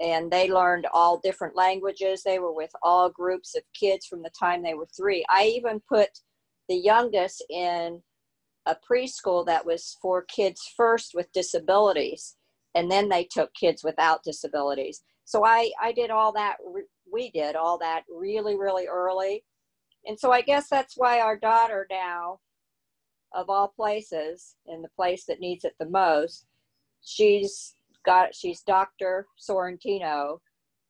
and they learned all different languages. They were with all groups of kids from the time they were three. I even put the youngest in a preschool that was for kids first with disabilities, and then they took kids without disabilities. So I, I did all that, we did all that really, really early. And so I guess that's why our daughter now, of all places, in the place that needs it the most, she's got she's Dr. Sorrentino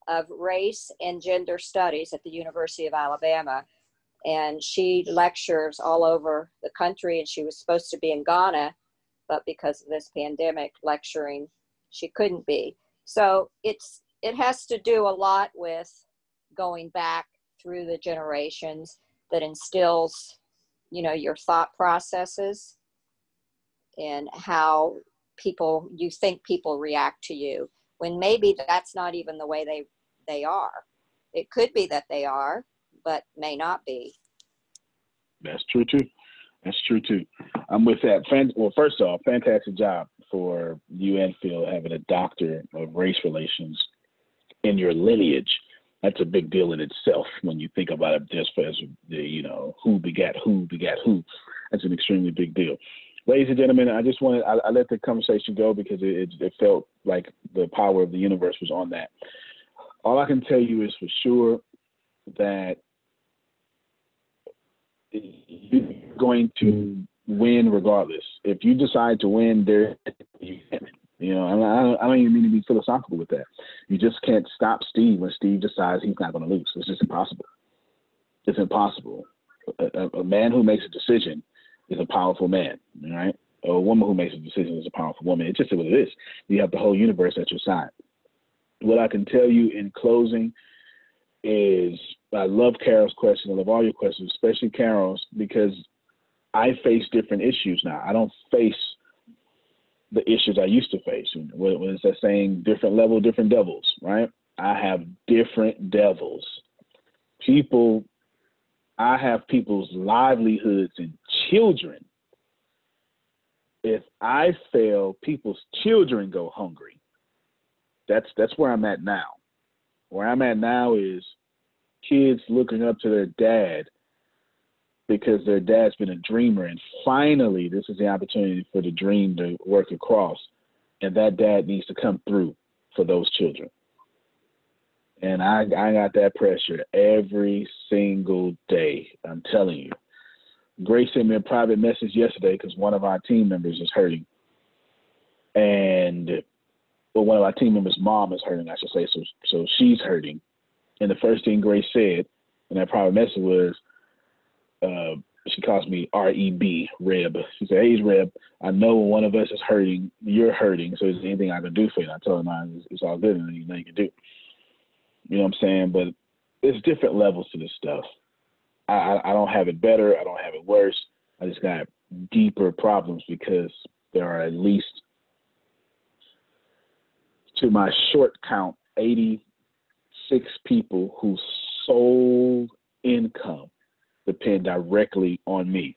of race and gender studies at the University of Alabama. And she lectures all over the country and she was supposed to be in Ghana, but because of this pandemic lecturing, she couldn't be. So it's it has to do a lot with going back through the generations that instills, you know, your thought processes and how people you think people react to you when maybe that's not even the way they they are it could be that they are but may not be That's true too. That's true too. I'm with that. Well, first off, fantastic job for you and Phil having a doctor of race relations in your lineage. That's a big deal in itself when you think about it just as the, you know, who begat who begat who. That's an extremely big deal. Ladies and gentlemen, I just wanted, I, I let the conversation go because it, it felt like the power of the universe was on that. All I can tell you is for sure that you're going to win regardless. If you decide to win, there you can. You know, I don't, I don't even mean to be philosophical with that. You just can't stop Steve when Steve decides he's not going to lose. It's just impossible. It's impossible. A, a, man who makes a decision is a powerful man, right? A woman who makes a decision is a powerful woman. It's just what it is. You have the whole universe at your side. What I can tell you in closing is I love Carol's question. I love all your questions, especially Carol's, because I face different issues now. I don't face the issues I used to face. What, is that saying? Different level, different devils, right? I have different devils. People, I have people's livelihoods and children. If I fail, people's children go hungry. That's that's where I'm at now. Where I'm at now is kids looking up to their dad because their dad's been a dreamer and finally this is the opportunity for the dream to work across and that dad needs to come through for those children and i i got that pressure every single day i'm telling you grace sent me a private message yesterday because one of our team members is hurting and well, one of our team members' mom is hurting, I should say. So, so she's hurting. And the first thing Grace said in that private message was, uh, she calls me R E B, Reb. She said, Hey, Reb, I know one of us is hurting, you're hurting. So is there anything I can do for you? And I told her, it's, it's all good and there's nothing you can do. You know what I'm saying? But there's different levels to this stuff. I, I, don't have it better. I don't have it worse. I just got deeper problems because there are at least, to my short count, 86 people whose sole income depend directly on me.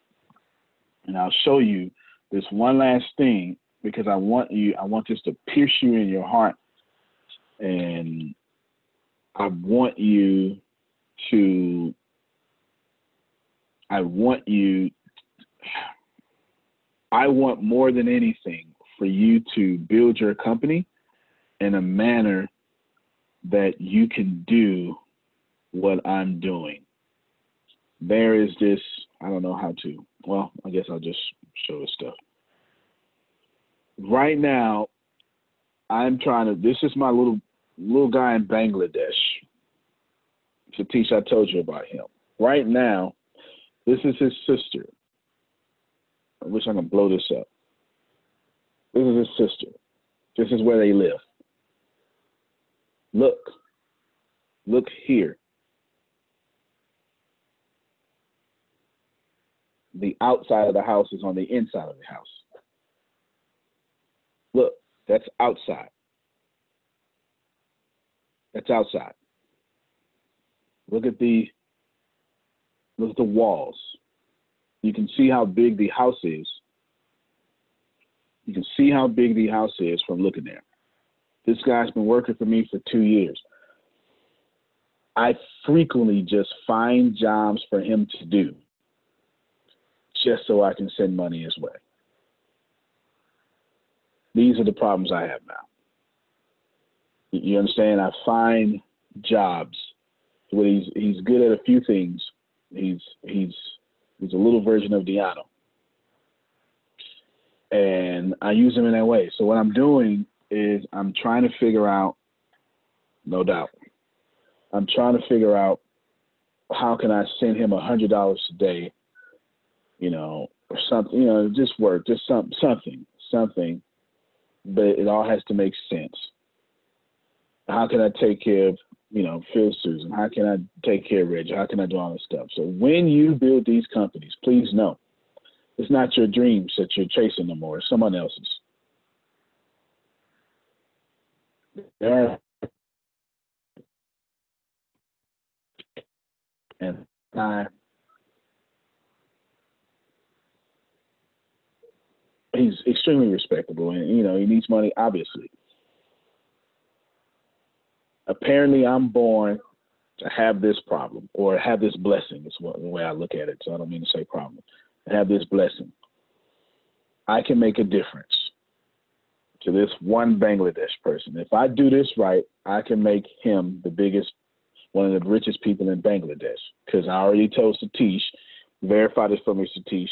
And I'll show you this one last thing because I want you, I want this to pierce you in your heart. And I want you to, I want you, I want more than anything for you to build your company in a manner that you can do what I'm doing there is this I don't know how to. Well, I guess I'll just show the stuff. Right now, I'm trying to. This is my little little guy in Bangladesh. Satish, I told you about him. Right now, this is his sister. I wish I could blow this up. This is his sister. This is where they live. Look. Look here. the outside of the house is on the inside of the house. Look, that's outside. That's outside. Look at the look at the walls. You can see how big the house is. You can see how big the house is from looking there. This guy's been working for me for two years. I frequently just find jobs for him to do just so I can send money his way. These are the problems I have now. You understand? I find jobs where he's he's good at a few things. He's he's he's a little version of Deanna. And I use him in that way. So what I'm doing is I'm trying to figure out, no doubt, I'm trying to figure out how can I send him a hundred dollars a day you know, or something, you know, just work, just some something, something. But it all has to make sense. How can I take care of, you know, Phil Susan? How can I take care of Reggie? How can I do all this stuff? So when you build these companies, please know it's not your dreams that you're chasing no more, it's someone else's. There and I he's extremely respectable, and you know he needs money, obviously. Apparently, I'm born to have this problem or have this blessing. Is what the way I look at it. So I don't mean to say problem. To have this blessing, I can make a difference to this one Bangladesh person. If I do this right, I can make him the biggest, one of the richest people in Bangladesh. Because I already told Satish, verify this for me, Satish,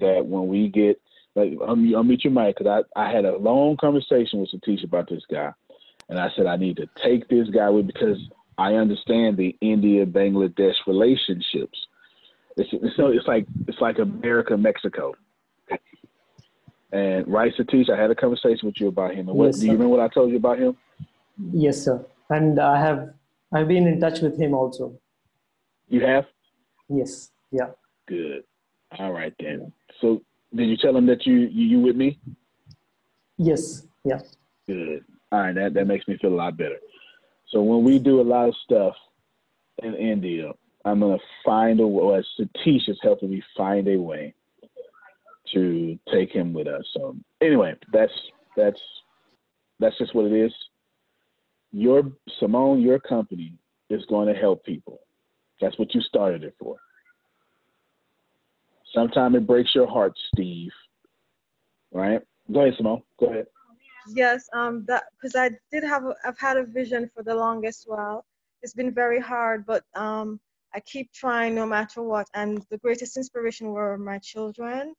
that when we get like I'll, meet your mic because I, I had a long conversation with Satish about this guy, and I said I need to take this guy with because I understand the India Bangladesh relationships. It's, it's it's like it's like America Mexico. And right, Satish, I had a conversation with you about him. And what yes, do you remember what I told you about him? Yes, sir. And I have I've been in touch with him also. You have? Yes. Yeah. Good. All right then. So did you tell him that you you, you with me? Yes. Yeah. Good. All right. That that makes me feel a lot better. So when we do a lot of stuff in India, I'm gonna find a way. Satish is helping me find a way to take him with us. So anyway, that's that's that's just what it is. Your Simone, your company is going to help people. That's what you started it for. Sometimes it breaks your heart, Steve. Right? Go ahead, Simone. Go ahead. Yes, um, that because I did have, a, I've had a vision for the longest while. It's been very hard, but um, I keep trying no matter what. And the greatest inspiration were my children.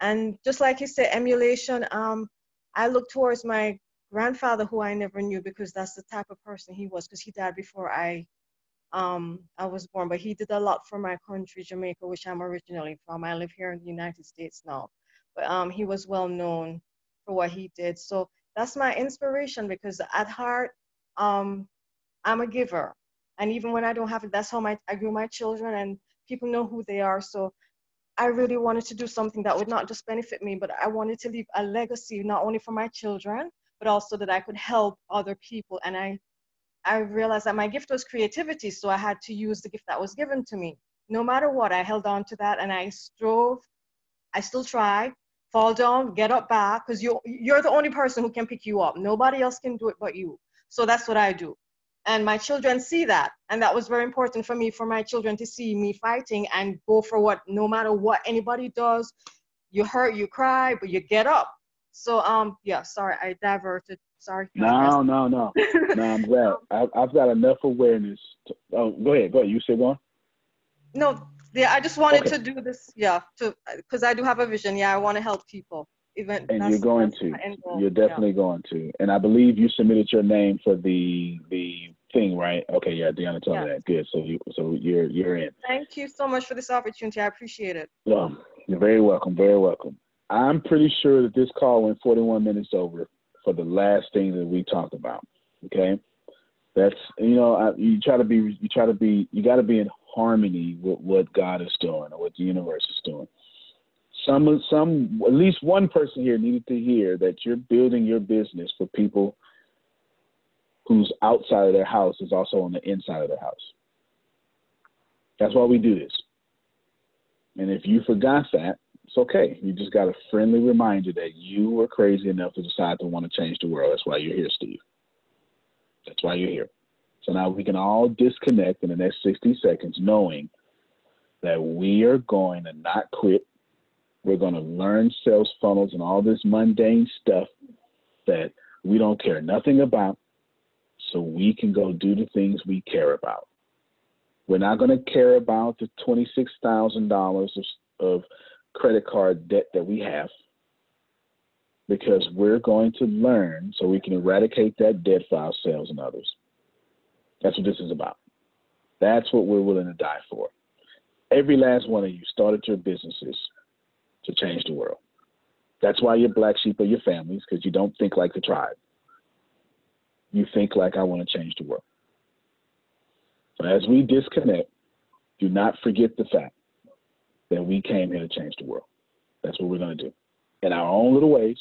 And just like you said, emulation. Um, I look towards my grandfather who I never knew because that's the type of person he was because he died before I um I was born. But he did a lot for my country Jamaica which I'm originally from. I live here in the United States now. But um he was well known for what he did. So that's my inspiration because at heart um I'm a giver. And even when I don't have it that's how my I grew my children and people know who they are. So I really wanted to do something that would not just benefit me, but I wanted to leave a legacy not only for my children, but also that I could help other people. And I, I realized that my gift was creativity, so I had to use the gift that was given to me. No matter what, I held on to that and I strove. I still try. Fall down, get up back, because you you're the only person who can pick you up. Nobody else can do it but you. So that's what I do and my children see that. And that was very important for me for my children to see me fighting and go for what no matter what anybody does you hurt you cry but you get up. So um yeah sorry i diverted. Sorry. No no no. No i'm [LAUGHS] glad. I've, I've got enough awareness to, oh go ahead go ahead. You say one? No yeah i just wanted Okay. to do this yeah to because i do have a vision. Yeah i want to help people even and that's- you're going to. my end goal, you're yeah. definitely going to. And i believe you submitted your name for the the thing right? Okay yeah deanna told me that. Good. So you so you're you're in. Thank you so much for this opportunity. I appreciate it. Um, you're very welcome, very welcome. I'm pretty sure that this call went 41 minutes over for the last thing that we talked about. Okay, that's you know I, you try to be you try to be you got to be in harmony with what God is doing or what the universe is doing. Some some at least one person here needed to hear that you're building your business for people who's outside of their house is also on the inside of their house. That's why we do this. And if you forgot that, it's okay. You just got a friendly reminder that you were crazy enough to decide to want to change the world. That's why you're here, Steve. That's why you're here. So now we can all disconnect in the next 60 seconds knowing that we are going to not quit. We're going to learn sales funnels and all this mundane stuff that we don't care nothing about so we can go do the things we care about. We're not going to care about the $26,000 of, credit card debt that we have because we're going to learn so we can eradicate that debt for ourselves and others. That's what this is about. That's what we're willing to die for. Every last one of you started your businesses to change the world. That's why you're black sheep of your families because you don't think like the tribe. You think like I want to change the world. So as we disconnect, do not forget the fact that we came here to change the world. That's what we're going to do. In our own little ways,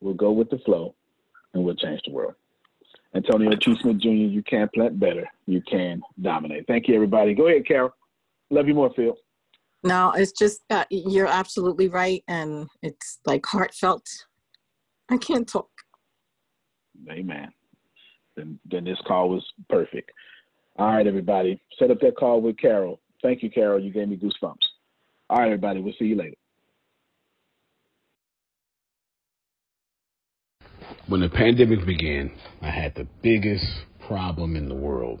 we'll go with the flow and we'll change the world. Antonio T. Smith Jr., you can plant better. You can dominate. Thank you, everybody. Go ahead, Carol. Love you more, Phil. No, it's just uh, you're absolutely right, and it's like heartfelt. I can't talk. Amen. Then, then this call was perfect. All right, everybody. Set up that call with Carol. Thank you, Carol. You gave me goosebumps. All right, everybody. We'll see you later. When the pandemic began, I had the biggest problem in the world.